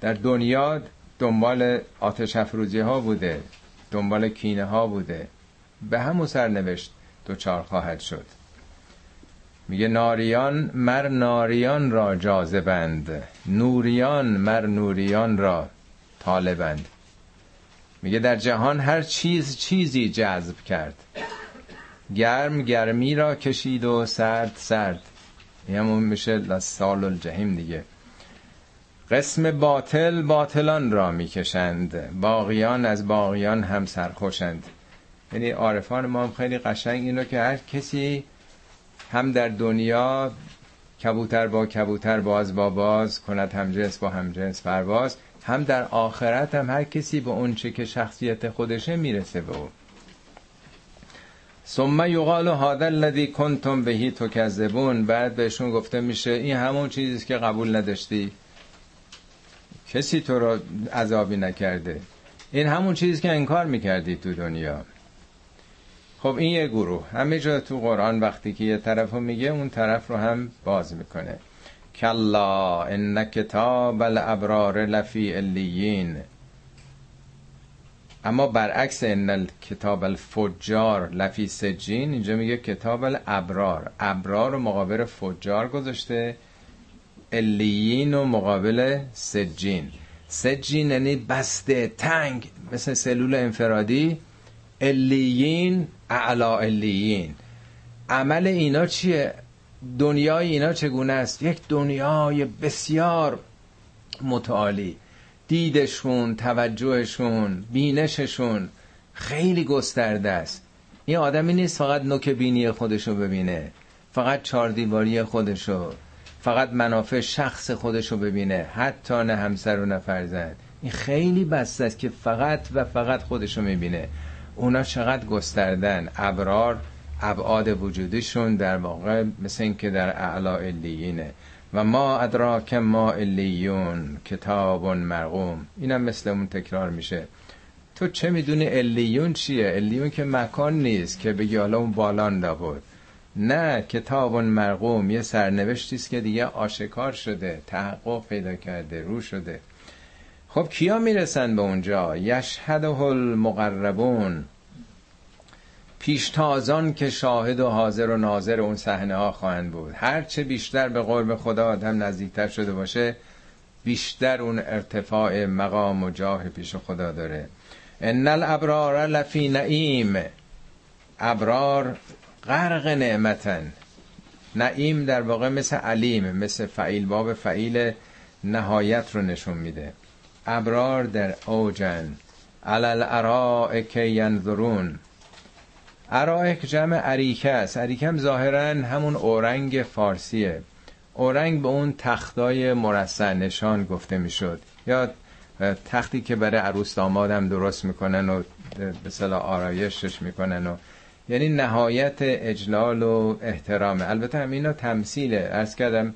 در دنیا دنبال آتش افروزی ها بوده دنبال کینه ها بوده. به همون سرنوشت دوچار خواهد شد. میگه ناریان مر ناریان را جاذبند. نوریان مر نوریان را طالبند. میگه در جهان هر چیز چیزی جذب کرد. گرم گرمی را کشید و سرد سرد. همون میشه لسال الجحیم دیگه. قسم باطل باطلان را می‌کشند. باقیان از باقیان هم سرخوشند. یعنی عارفان ما هم خیلی قشنگ اینو که هر کسی هم در دنیا کبوتر با کبوتر باز با باز کند همجنس با همجنس پرواز. هم در آخرت هم هر کسی به اون چه که شخصیت خودشه می‌رسه به اون ثم یقال هذا الذی کنتم بهی تکذبون. بعد بهشون گفته میشه این همون چیزی که قبول نداشتی. کسی تو رو عذابی نکرده. این همون چیزی که انکار می‌کردی تو دنیا. خب این یه گروه. همه جا تو قرآن وقتی که یه طرف رو میگه اون طرف رو هم باز می‌کنه. کلا ان کتاب الابرار لفی الیین اما برعکس ان کتاب الفجار لفی سجین اینجا میگه کتاب الابرار. ابرار و مقابل فجار گذاشته الیین و مقابل سجین. سجین یعنی بسته تنگ مثل سلول انفرادی. الیین اعلا الیین عمل اینا چیه؟ دنیای اینا چگونه است؟ یک دنیای بسیار متعالی. دیدشون توجهشون بینششون خیلی گسترده است. این آدمی نیست فقط نوک بینی خودشو ببینه فقط چهار دیواری خودشو فقط منافع شخص خودشو ببینه حتی نه همسر و نه فرزند. این خیلی بسته است که فقط و فقط خودشو می‌بینه. اونا چقدر گستردن ابرار ابعاد وجودیشون در واقع مثل این که در اعلا الیینه و ما ادراک ما الیون کتاب مرقوم اینم مثل اون تکرار میشه. تو چه می‌دونی الیون چیه؟ الیون که مکان نیست که بگی حالا اون بالان بود نه کتاب مرقوم یه سرنوشتی است که دیگه آشکار شده تحقق پیدا کرده رو شده. خب کیا می‌رسن به اونجا؟ یشهده المقربون پیشتازان که شاهد و حاضر و ناظر اون صحنه ها خواهند بود. هرچه بیشتر به قرب خدا آدم نزدیکتر شده باشه بیشتر اون ارتفاع مقام و جاه پیش خدا داره. ان الابرار لفی نعیم. ابرار غرق نعمتن. نعیم در واقع مثل علیم مثل فعیل. باب فعیل نهایت رو نشون میده. ابرار در اوجن. علل که ینظرون. ارائک جمع اریکه است. اریکه هم ظاهرا همون اورنگ فارسیه. اورنگ به اون تختای مرسع نشان گفته می‌شد. یا تختی که برای عروس دامادم درست می‌کنن و به صلاح آرایشش می‌کنن و یعنی نهایت اجلال و احترامه. البته هم اینا تمثیله. ارز کردم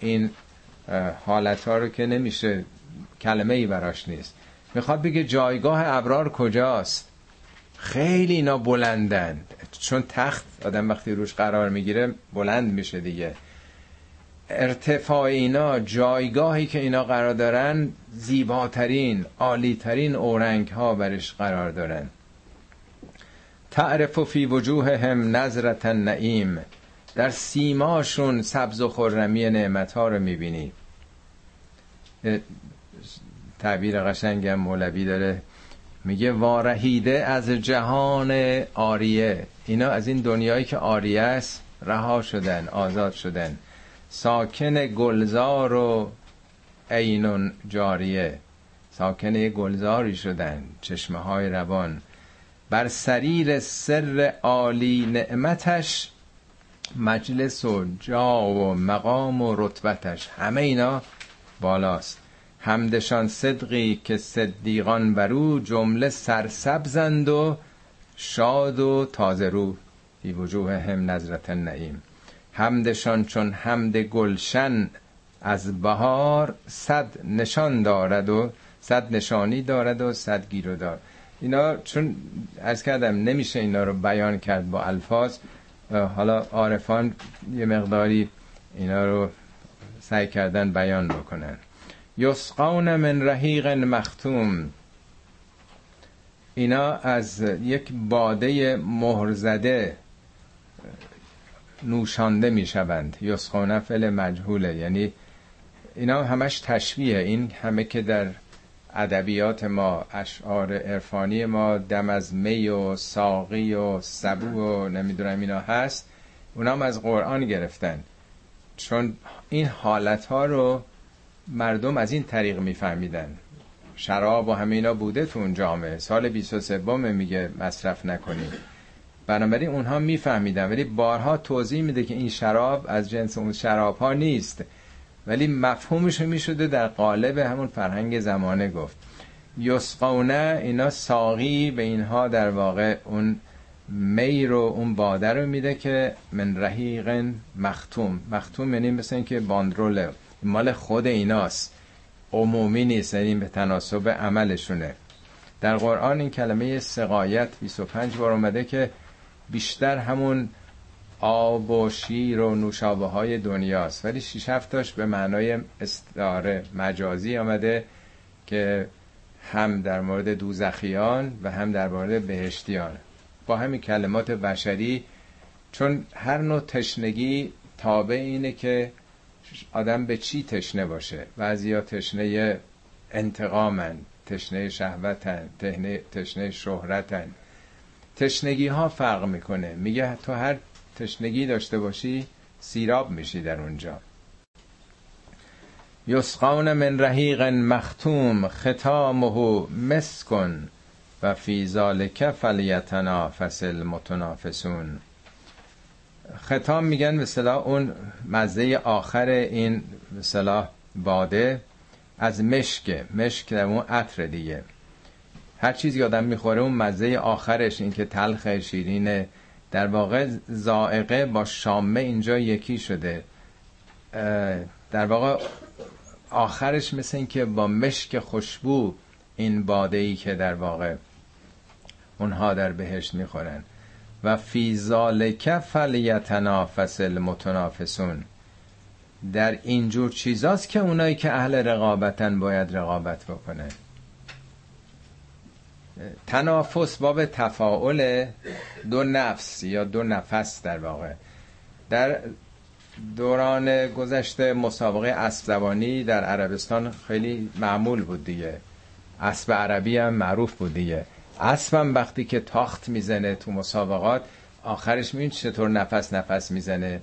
این حالت ها رو که نمیشه کلمه ای براش نیست. می‌خواد بگه جایگاه ابرار کجاست؟ خیلی اینا بلندند چون تخت آدم وقتی روش قرار می‌گیره بلند میشه دیگه. ارتفاع اینا جایگاهی که اینا قرار دارن زیباترین عالیترین اورنگ ها برش قرار دارن. تعرف فی وجوههم نظرت نعیم در سیماشون سبز و خرمی نعمت ها رو می‌بینی. تعبیر قشنگم مولوی داره. میگه وارهیده از جهان آریه. اینا از این دنیایی که آریه است رها شدن آزاد شدن. ساکن گلزار و عینون جاریه. ساکن گلزاری شدن چشمه های روان. بر سریر سر عالی نعمتش مجلس و جا و مقام و رتبتش. همه اینا بالاست. همدشان صدقی که صدیقان برو جمله سرسبزند و شاد و تازه رو فی وجوه هم نظرت نعیم همدشان چون حمد گلشن از بهار صد نشان دارد و صد نشانی دارد و صد گیرو دار. اینا چون از کردم نمیشه اینا رو بیان کرد با الفاظ. حالا عارفان یه مقداری اینا رو سعی کردن بیان بکنن. یسقون من رحیق مختوم. اینا از یک باده مهرزده نوشانده می‌شوند. یسقون فعل مجهوله. یعنی اینا همش تشبیه این همه که در ادبیات ما اشعار عرفانی ما دم از می و ساقی و سبو و نمی‌دونم اینا هست اونام از قرآن گرفتن. چون این حالت ها رو مردم از این طریق میفهمیدن. شراب و همه اینا بوده تو اون جامعه. سال 23 میگه مصرف نکنید بنابراین اونها میفهمیدن. ولی بارها توضیح میده که این شراب از جنس اون شراب ها نیست. ولی مفهومش می‌شده در قالب همون فرهنگ زمانه گفت. یسقونه اینا ساقی به اینها در واقع اون می رو اون باده رو میده که من رحیق مختوم. مختوم یعنی مثل که باندروله. مال خود ایناست. عمومی نیست یعنی به تناسب عملشونه. در قرآن این کلمه سقایت 25 بار اومده که بیشتر همون آب و شیر و نوشابه های دنیاست. ولی شیش هفتاش به معنای استعاره مجازی آمده که هم در مورد دوزخیان و هم در مورد بهشتیان. با همین کلمات بشری چون هر نوع تشنگی تابع اینه که آدم به چی تشنه باشه؟ بعضیا تشنه انتقامن تشنه شهوتن تشنه شهرتن. تشنگی ها فرق می‌کنه. میگه تو هر تشنگی داشته باشی سیراب میشی در اونجا. یسقون من رحیق مختوم ختامه مسکن و فی ذالک فلیتنافس المتنافسون. ختام میگن مثلا اون مزه آخر این مثلا باده از مشک. مشک در اون عطر دیگه. هر چیزی آدم می‌خوره اون مزه آخرش این که تلخ شیرینه در واقع زائقه با شامه اینجا یکی شده. در واقع آخرش مثل این که با مشک خوشبو این باده ای که در واقع اونها در بهشت می‌خورن. و فی ذالک فلیتنافس المتنافسون. در اینجور چیزاست که اونایی که اهل رقابتن باید رقابت بکنه. تنافس باب تفاعل دو نفس یا دو نفس در واقع. در دوران گذشته مسابقه اسب زبانی در عربستان خیلی معمول بود دیگه. اسب عربی هم معروف بود دیگه. اسبم وقتی که تاخت می‌زنه تو مسابقات آخرش میبین چطور نفس نفس می‌زنه.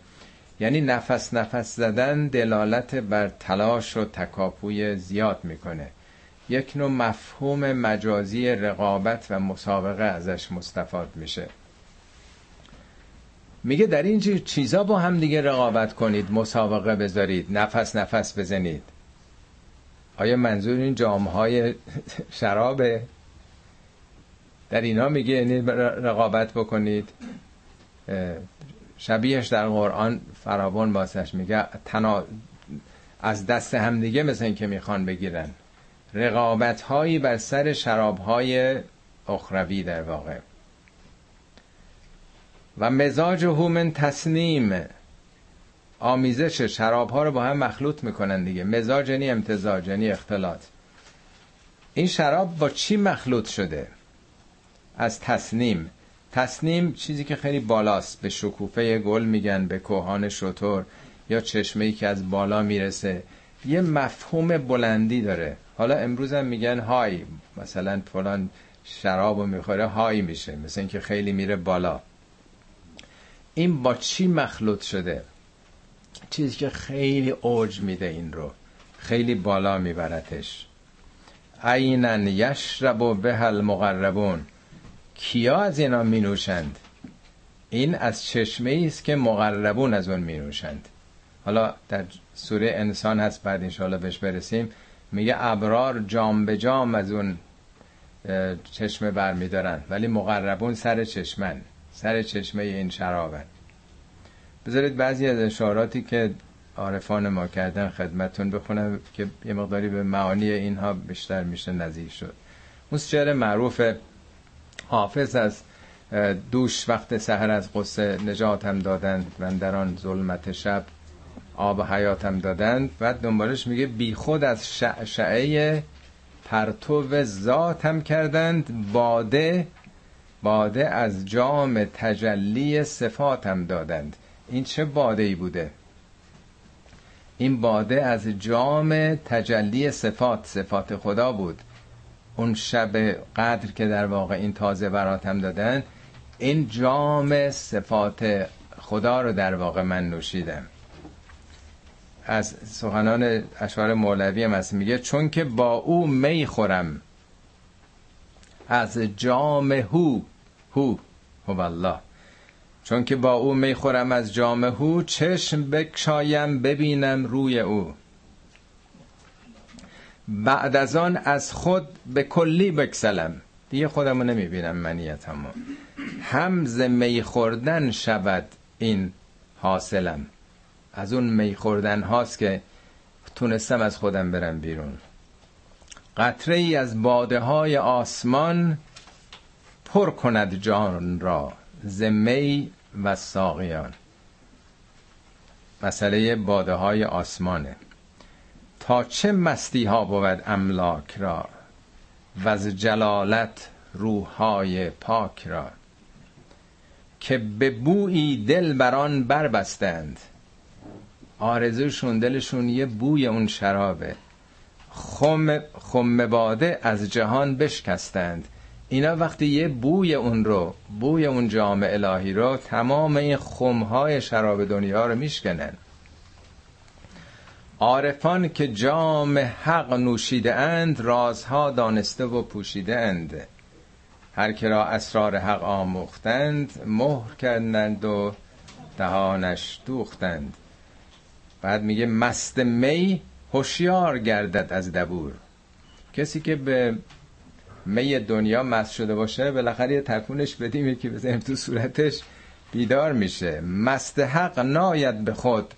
یعنی نفس نفس زدن دلالت بر تلاش و تکاپوی زیاد می‌کنه. یک نوع مفهوم مجازی رقابت و مسابقه ازش مستفاد میشه. میگه در این چیزا با هم دیگه رقابت کنید مسابقه بذارید نفس نفس بزنید. آیا منظور این جامعه های شرابه؟ در اینا میگه یعنی رقابت بکنید. شبیهش در قرآن فراوان باسش میگه تنا از دست همدیگه مثل این که می‌خوان بگیرن. رقابت هایی بر سر شراب های اخروی در واقع. و مزاج هومن تصنیم آمیزش شراب ها رو با هم مخلوط می‌کنن دیگه. مزاج یعنی امتزاج یعنی اختلاط. این شراب با چی مخلوط شده؟ از تصنیم تصنیم چیزی که خیلی بالاست. به شکوفه گل میگن به کوهان شطور یا چشمه ای که از بالا می‌رسه. یه مفهوم بلندی داره. حالا امروز هم میگن های. مثلا فلان شراب رو می‌خوره های میشه. مثل اینکه خیلی میره بالا. این با چی مخلوط شده؟ چیزی که خیلی اوج میده این رو. خیلی بالا میبرتش. عینا یشرب و به المقربون. کیا از اینا می نوشند این از چشمه است که مقربون از اون می نوشند حالا در سوره انسان هست بعد انشاءالله بهش برسیم. میگه ابرار جام به جام از اون چشمه بر می دارن ولی مقربون سر چشمن سر چشمه این شرابن. بذارید بعضی از اشاراتی که عارفان ما کردن خدمتون بخونم که یه مقداری به معانی اینها بیشتر میشه نزدیک شد. اون شعر معروف حافظ از دوش وقت سحر از قصه نجاتم دادند و در آن ظلمت شب آب حیاتم دادند بعد دنبالش میگه بی خود از شعشعه پرتو ذاتم کردند باده باده از جام تجلی صفاتم دادند. این چه باده ای بوده؟ این باده از جام تجلی صفات صفات خدا بود. اون شب قدر که در واقع این تازه براتم دادن این جام صفات خدا رو در واقع من نوشیدم. از سخنان اشعار مولوی هم هست میگه چون که با او می خورم از جام هو هو هو الله. چون که با او می خورم از جام هو چشم بکشایم ببینم روی او. بعد از آن از خود به کلی بکسلم دیگه خودم رو نمی‌بینم منیتمو هم ز می خوردن شود این حاصلم. از اون می خوردن هاست که تونستم از خودم برم بیرون. قطره ای از باده های آسمان پر کند جان را ز می و ساقیان. مسئله باده های آسمانه. تا چه مستی ها بود املاک را و از جلالت روحهای پاک را که به بویی دل بران بربستند. آرزوشون دلشون یه بوی اون شرابه. خم, خم باده از جهان بشکستند. اینا وقتی یه بوی اون رو بوی اون جام الهی رو تمام این خمهای شراب دنیا رو میشکنن. عارفان که جام حق نوشیده اند رازها دانسته و پوشیده اند. هر که را اسرار حق آموختند مهر کردند و دهانش دوختند. بعد میگه مست می هوشیار گردد از دبور. کسی که به می دنیا مست شده باشه بالاخره یه تکونش بدیم که بزنیم تو صورتش بیدار میشه. مست حق ناید به خود.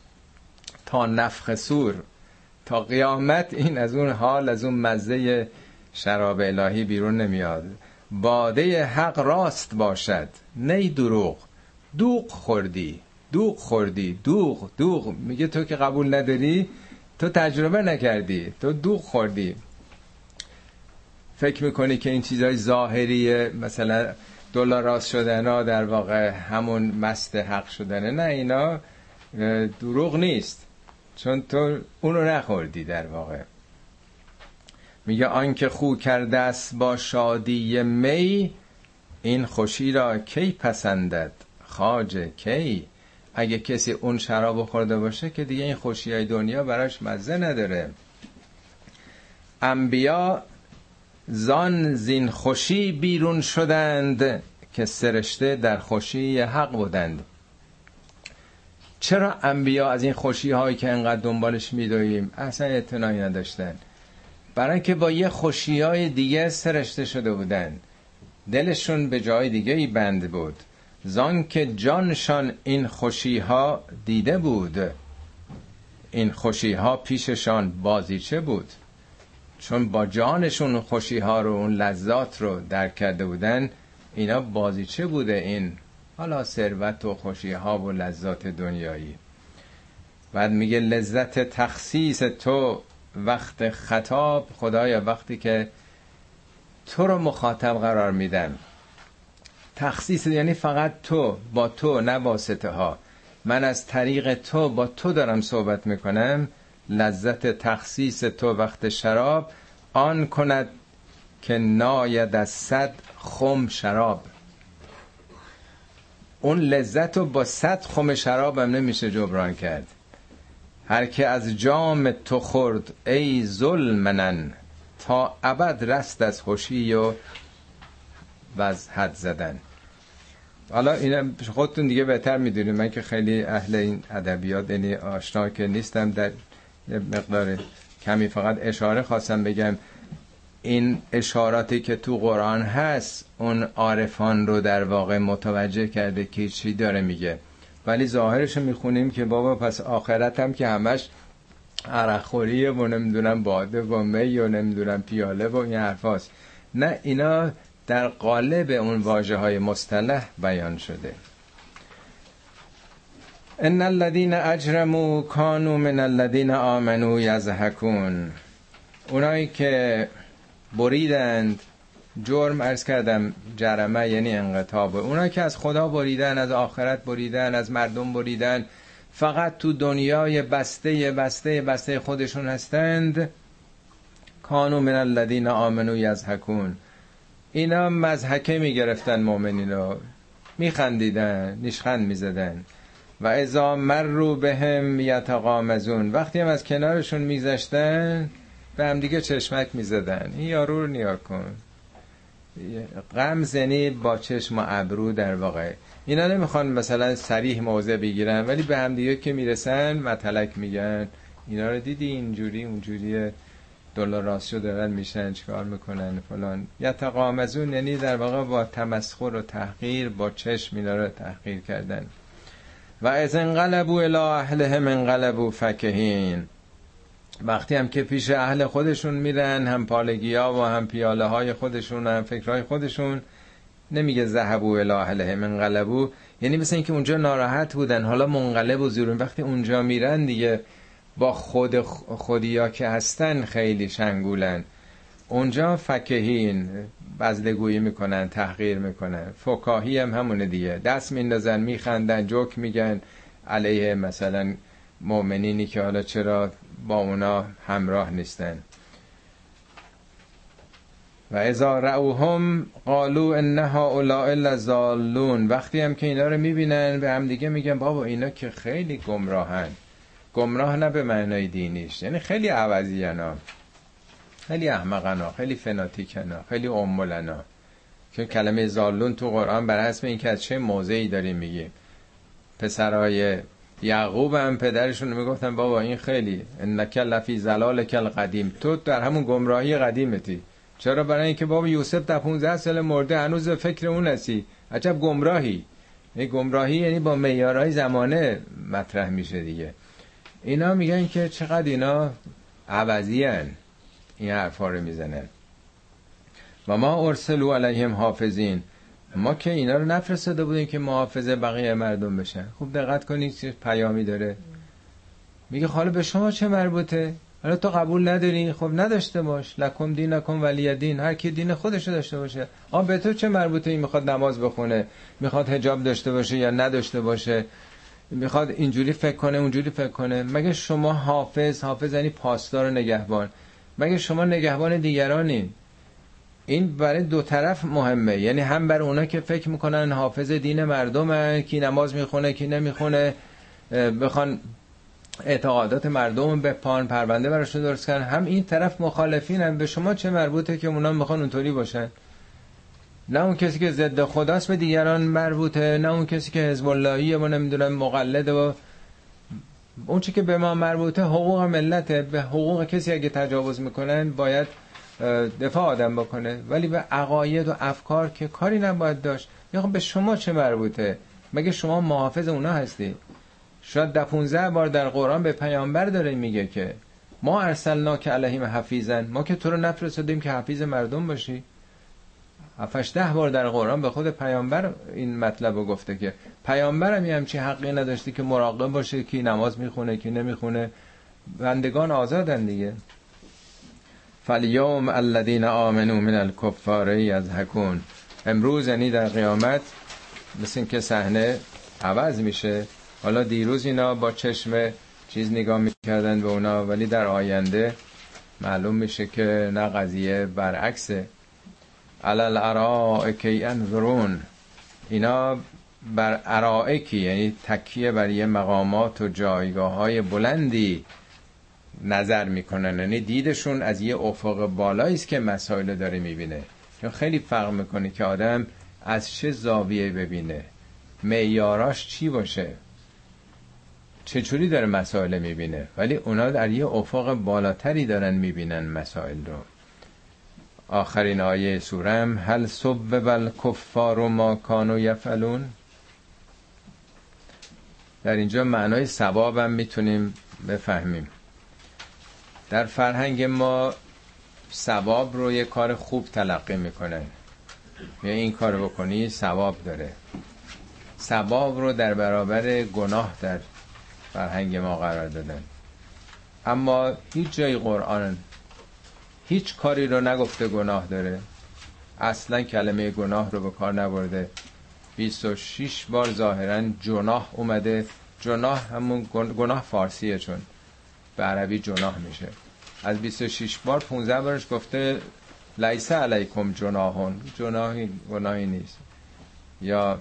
تا نفخ سور تا قیامت این از اون حال از اون مزه شراب الهی بیرون نمیاد. باده حق راست باشد. نه دروغ. دوغ خوردی. دوغ خوردی. دوغ دوغ. میگه تو که قبول نداری تو تجربه نکردی. تو دوغ خوردی. فکر می‌کنی که این چیزهای ظاهریه مثلا دلار راست شدن ها در واقع همون مست حق شدنه. نه اینا دروغ نیست. چون تو اونو نخوردی در واقع. میگه آنکه خو کرده است با شادی می این خوشی را کی پسندد؟ خاج کی؟ اگه کسی اون شراب خورده باشه که دیگه این خوشی های دنیا براش مزه نداره. انبیا زان زین خوشی بیرون شدند که سرشته در خوشی حق بودند. چرا انبیا از این خوشی هایی که انقدر دنبالش میدویم؟ اصلا اعتنایی نداشتن. برای اینکه با یه خوشی های دیگه سرشته شده بودن. دلشون به جای دیگه ای بند بود. زان که جانشان این خوشی ها دیده بود. این خوشی ها پیششان بازیچه بود. چون با جانشون خوشی ها رو اون لذات رو درک کرده بودن اینا بازیچه بوده این حالا ثروت و خوشی ها و لذات دنیایی. بعد میگه لذت تخصیص تو وقت خطاب خدایا وقتی که تو رو مخاطب قرار میدن. تخصیص یعنی فقط تو با تو نه واسطه ها من از طریق تو با تو دارم صحبت می‌کنم. لذت تخصیص تو وقت شراب آن کند که ناید از صد خم شراب. اون لذت رو با صد خم شراب هم نمیشه جبران کرد. هر که از جام تو خورد ای ظلمنن تا ابد رست از خوشی و از حد زدن. حالا این خودتون دیگه بهتر می‌دونید. من که خیلی اهل این ادبیات یعنی آشنا که نیستم در مقدار کمی فقط اشاره خواستم بگم. این اشاراتی که تو قرآن هست اون عارفان رو در واقع متوجه کرده که چی داره میگه. ولی ظاهرش می‌خونیم که بابا پس آخرت هم که همش عرقخوریه و نمی‌دونم باده و می و نمی‌دونم پیاله و این حرفاست. نه اینا در قالب اون واجه های مصطلح بیان شده. ان الذين اجرموا كانوا من الذين امنوا يضحكون اونایی که بریدند. جرم ارز کردم جرمه یعنی انقطاب اونایی که از خدا بریدن از آخرت بریدن از مردم بریدن فقط تو دنیای بسته بسته بسته خودشون هستند. کانو من الذین آمنو یزهکون اینا مزحکه می‌گرفتن مؤمنین رو. میخندیدن نیشخند می‌زدن. و ازا مر رو به هم یتقامزون وقتی هم از کنارشون میزشتن به هم دیگه چشمک می‌زدن. این یارو رو نیا کن. غم زنی با چشم و ابرو در واقع. اینا نمی‌خوان مثلا سریح موضع بگیرن ولی به هم دیگه که می‌رسن متلک میگن. اینا رو دیدی اینجوری اونجوری دلار راسیو دارن میشن چیکار می‌کنن فلان. یا تقامزون یعنی در واقع با تمسخر و تحقیر با چشم اینا رو تحقیر کردن. و از انقلبو الى اهلهم انقلبو فکهین. وقتی هم که پیش اهل خودشون میرن هم پالگی ها و هم پیاله های خودشون هم فکرهای خودشون نمیگه ذهبو الی اهلهم انقلبو یعنی مثل اینکه اونجا ناراحت بودن حالا منقلب و زیرون. وقتی اونجا میرن دیگه با خود خودیا که هستن خیلی شنگولن. اونجا فکهین بزدگویی می‌کنن تحقیر می‌کنن. فکاهی هم همونه دیگه. دست میندازن میخندن جوک میگن. علیه مثلا مؤمنینی که حالا چرا با اونا همراه نیستن. و ازا رعوهم قالو انها اولاء لزالون وقتی هم که اینا رو می‌بینن به هم دیگه میگن بابا اینا که خیلی گمراهن. گمراه نه به معنای دینیش. یعنی خیلی عوضینا خیلی احمقنا خیلی فناتیکنا خیلی امولنا که کلمه زالون تو قرآن بر حسب این که از چه موضعی داریم میگیم. پسرای یعقوب هم پدرشون می‌گفتن بابا این خیلی انک لفی زلال کل قدیم تو در همون گمراهی قدیمتی. چرا؟ برای اینکه بابا یوسف در 15 سال مرده هنوز فکر اون هستی. عجب گمراهی. این گمراهی یعنی با معیارهای زمانه مطرح میشه دیگه. اینا میگن که چقدر اینا عوضی هن. این حرفا رو می‌زنن. و ما ارسلو علیهم حافظین. ما که اینا رو نفرستاده بودیم که محافظه بقیه مردم بشن. خوب دقت کنید چه پیامی داره. میگه حالا به شما چه مربوطه؟ حالا تو قبول نداری؟ خب نداشته باش. لکم دین لکم ولی دین. هر کی دین خودشو داشته باشه. آ به تو چه مربوطه؟ این می‌خواد نماز بخونه. می‌خواد حجاب داشته باشه یا نداشته باشه. می‌خواد اینجوری فکر کنه اونجوری فکر کنه. مگه شما حافظ حافظ یعنی پاسدار و نگهبان. مگه شما نگهبان دیگرانی این برای دو طرف مهمه. یعنی هم بر اونا که فکر می‌کنن حافظ دین مردم کی نماز می‌خونه کی نمی‌خونه بخوان اعتقادات مردم به پان پرونده براشون درست کردن هم این طرف مخالفین هم به شما چه مربوطه که اونا می‌خوان اونطوری باشن؟ نه اون کسی که ضد خداست به دیگران مربوطه نه اون کسی که حزب اللهیه و نمی‌دونم مقلده و اون چی که به ما مربوطه حقوق ملته. به حقوق کسی اگه تجاوز می‌کنن باید دفاع آدم بکنه. ولی به عقاید و افکار که کاری نباید داشت. یا به شما چه مربوطه؟ مگه شما محافظ اونا هستی شاید ده 15 بار در قرآن به پیامبر داره میگه که ما ارسلنا که علیهم حفیظن ما که تو رو نفرستادیم که حفیظ مردم باشی. هفتش ده بار در قرآن به خود پیامبر این مطلب رو گفته که پیامبر هم همچی حقی نداشتی که مراقب باشه کی نماز می‌خونه کی نمی‌خونه. بندگان آزادن دیگه. فالیوم الذین آمنوا من الکفار یضحکون امروز یعنی در قیامت مثل این که صحنه عوض میشه. حالا دیروز اینا با چشم چیز نگاه می‌کردن به اونا ولی در آینده معلوم میشه که نه قضیه برعکسه. علل ارائک انظرون اینا بر ارائکی یعنی تکیه بر یه مقامات و جایگاه های بلندی نظر می‌کنن. یعنی دیدشون از یه افق بالایی است که مسائل داره می‌بینه. چون خیلی فرق می‌کنه که آدم از چه زاویه ببینه. معیاراش چی باشه؟ چجوری داره مسائل می‌بینه؟ ولی اونا در یه افق بالاتری دارن می‌بینن مسائل رو. آخرین آیه سورم هل بل کفار و ما کانو یفعلون. در اینجا معنای ثوابم می‌تونیم بفهمیم. در فرهنگ ما ثواب رو یه کار خوب تلقی می‌کنه. یا این کار بکنی ثواب داره. ثواب رو در برابر گناه در فرهنگ ما قرار دادن. اما هیچ جای قرآن هیچ کاری رو نگفته گناه داره. اصلا کلمه گناه رو به کار نبرده. 26 بار ظاهرا جناح اومده. جناح همون گناه فارسیه چون. به عربی جناح میشه. از 26 بار 15 بارش گفته لیس علیکم جناحون. جناحی گناهی نیست. یا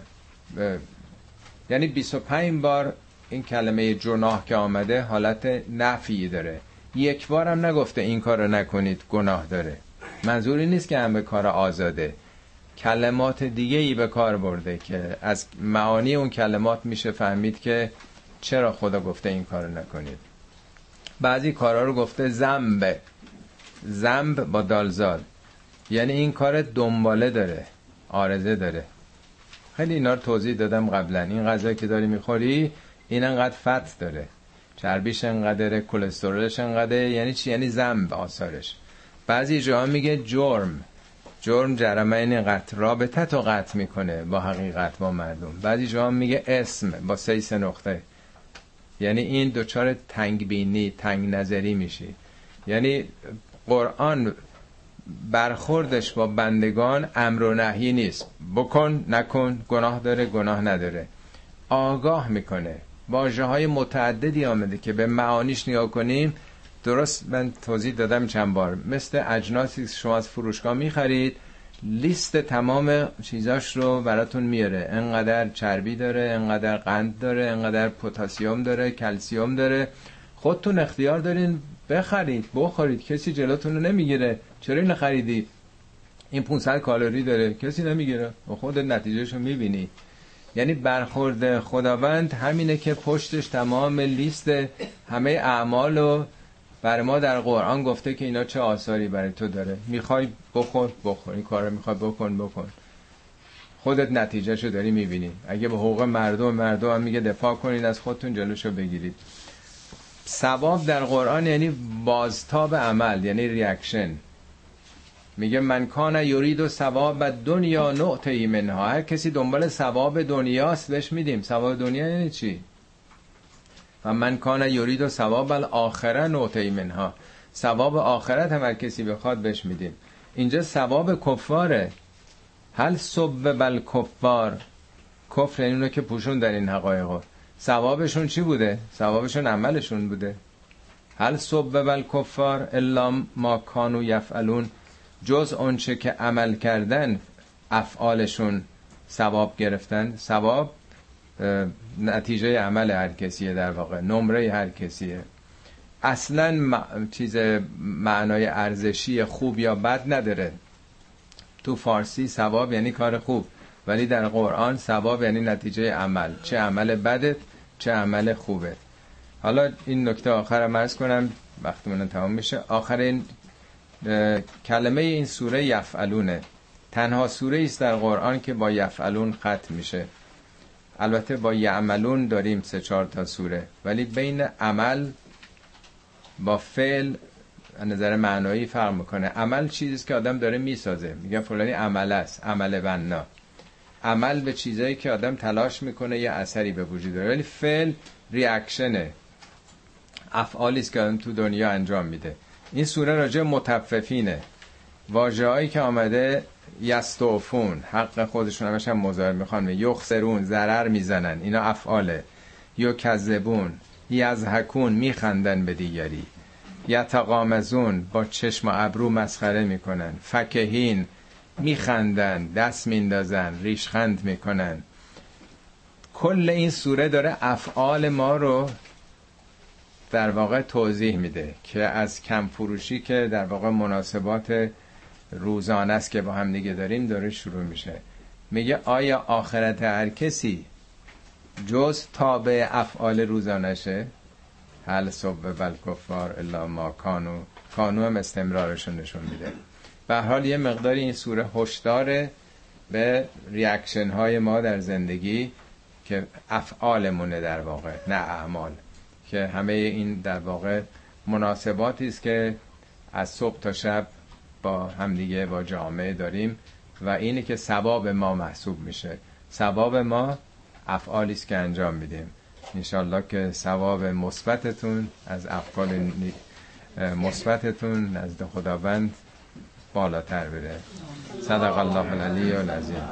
یعنی 25 بار این کلمه جناح که آمده حالت نفی داره. یک بار هم نگفته این کار رو نکنید گناه داره. منظوری نیست که هم به کار آزاده. کلمات دیگه ای به کار برده که از معانی اون کلمات میشه فهمید که چرا خدا گفته این کار نکنید. بعضی کارها رو گفته زنب. زنب با دالزال. یعنی این کار دنباله داره آرزه داره. خیلی اینا رو توضیح دادم قبلا این غذا که داری می‌خوری این انقدر فت داره. چربیش انقدره کلسترولش انقدره. یعنی چی؟ یعنی زنب آثارش. بعضی جاها میگه جرم. جرم جرمه این قطع. رابطه تو قطع می‌کنه با حقیقت با مردم. بعضی جاها میگه اسم با سیس نقطه. یعنی این دوچار تنگ بینی تنگ نظری میشی. یعنی قرآن برخوردش با بندگان امر و نهی نیست. بکن نکن گناه داره گناه نداره. آگاه می‌کنه. واژه های متعددی آمده که به معانیش نگاه کنیم. درست من توضیح دادم چند بار. مثل اجناسی شما از فروشگاه می‌خرید لیست تمام چیزاش رو براتون میاره. انقدر چربی داره انقدر قند داره انقدر پتاسیم داره کلسیوم داره. خودتون اختیار دارین بخرید بخورید. کسی جلوتون رو نمی‌گیره. چرا این خریدی؟ این 500 کالری داره. کسی نمی‌گیره. و خود نتیجهش رو می‌بینی. یعنی برخورد خداوند همینه که پشتش تمام لیست همه اعمال و برای ما در قرآن گفته که اینا چه آثاری برای تو داره؟ می‌خوای بخور بخور این کار می‌خوای بکن بکن. خودت نتیجهشو داری می‌بینی. اگه به حقوق مردم مردم هم میگه دفاع کنید از خودتون جلوشو بگیرید. ثواب در قرآن یعنی بازتاب عمل یعنی ریاکشن میگه من کان یورید و ثواب دنیا نعطه منها. هر کسی دنبال ثواب دنیاست بهش میدیم. ثواب دنیا یعنی چی؟ و من کان یورید و ثواب الاخره نعطه منها. ثواب آخرت هم هر کسی بخواد بهش میدیم. اینجا ثواب کفاره. هل صب بل کفار. کفر یعنی اونو که پوشون در این حقایق. ثوابشون چی بوده؟ ثوابشون عملشون بوده. هل صب بل کفار الا ما کانو یفعلون. جز اونچه که عمل کردن افعالشون ثواب گرفتن. ثواب نتیجه عمل هر کسیه در واقع نمره هر کسیه. اصلا چیز معنای ارزشی خوب یا بد نداره. تو فارسی ثواب یعنی کار خوب ولی در قرآن ثواب یعنی نتیجه عمل. چه عمل بدت چه عمل خوبه حالا این نکته آخر مرز کنم وقتی من تمام میشه آخرین کلمه این سوره یفعلونه. تنها سوره است در قرآن که با یفعلون ختم میشه. البته با یعملون داریم سه چهار تا سوره ولی بین عمل با فعل نظر معنایی فرق می‌کنه. عمل چیزی که آدم داره می‌سازه. میگن فلانی عمل است عمل بنا. عمل به چیزایی که آدم تلاش می‌کنه یه اثری به وجود داره. ولی فعل ریاکشنه. افعالی است که آدم تو دنیا انجام میده. این سوره راجع متففینه. واژه‌هایی که آمده یستوفون حق خودشون همش هم مزار می‌خوان. یخسرون ضرر می‌زنن. اینا افعاله. یو کذبون یزهکون میخندن به دیگری. یتقامزون با چشم و ابرو مسخره می‌کنن. فکهین میخندن دست میندازن ریشخند می‌کنن. کل این سوره داره افعال ما رو در واقع توضیح میده که از کم فروشی که در واقع مناسبات روزانه است که با هم دیگه داریم داره شروع میشه. میگه آیا آخرت هر کسی جز تابع افعال روزانشه حل صبح بل کفار الا ما کانو کانو هم استمرارشون نشون میده. به حال یه مقداری این سوره هشدار به ریاکشن های ما در زندگی که افعالمونه در واقع نه اعمال. که همه این در واقع مناسباتی است که از صبح تا شب با همدیگه با جامعه داریم و اینی که ثواب ما محسوب میشه. ثواب ما افعالی است که انجام میدیم. انشالله که ثواب مثبتتون از افعال مثبتتون نزد خداوند بالاتر بره. صدق الله العلی العظیم.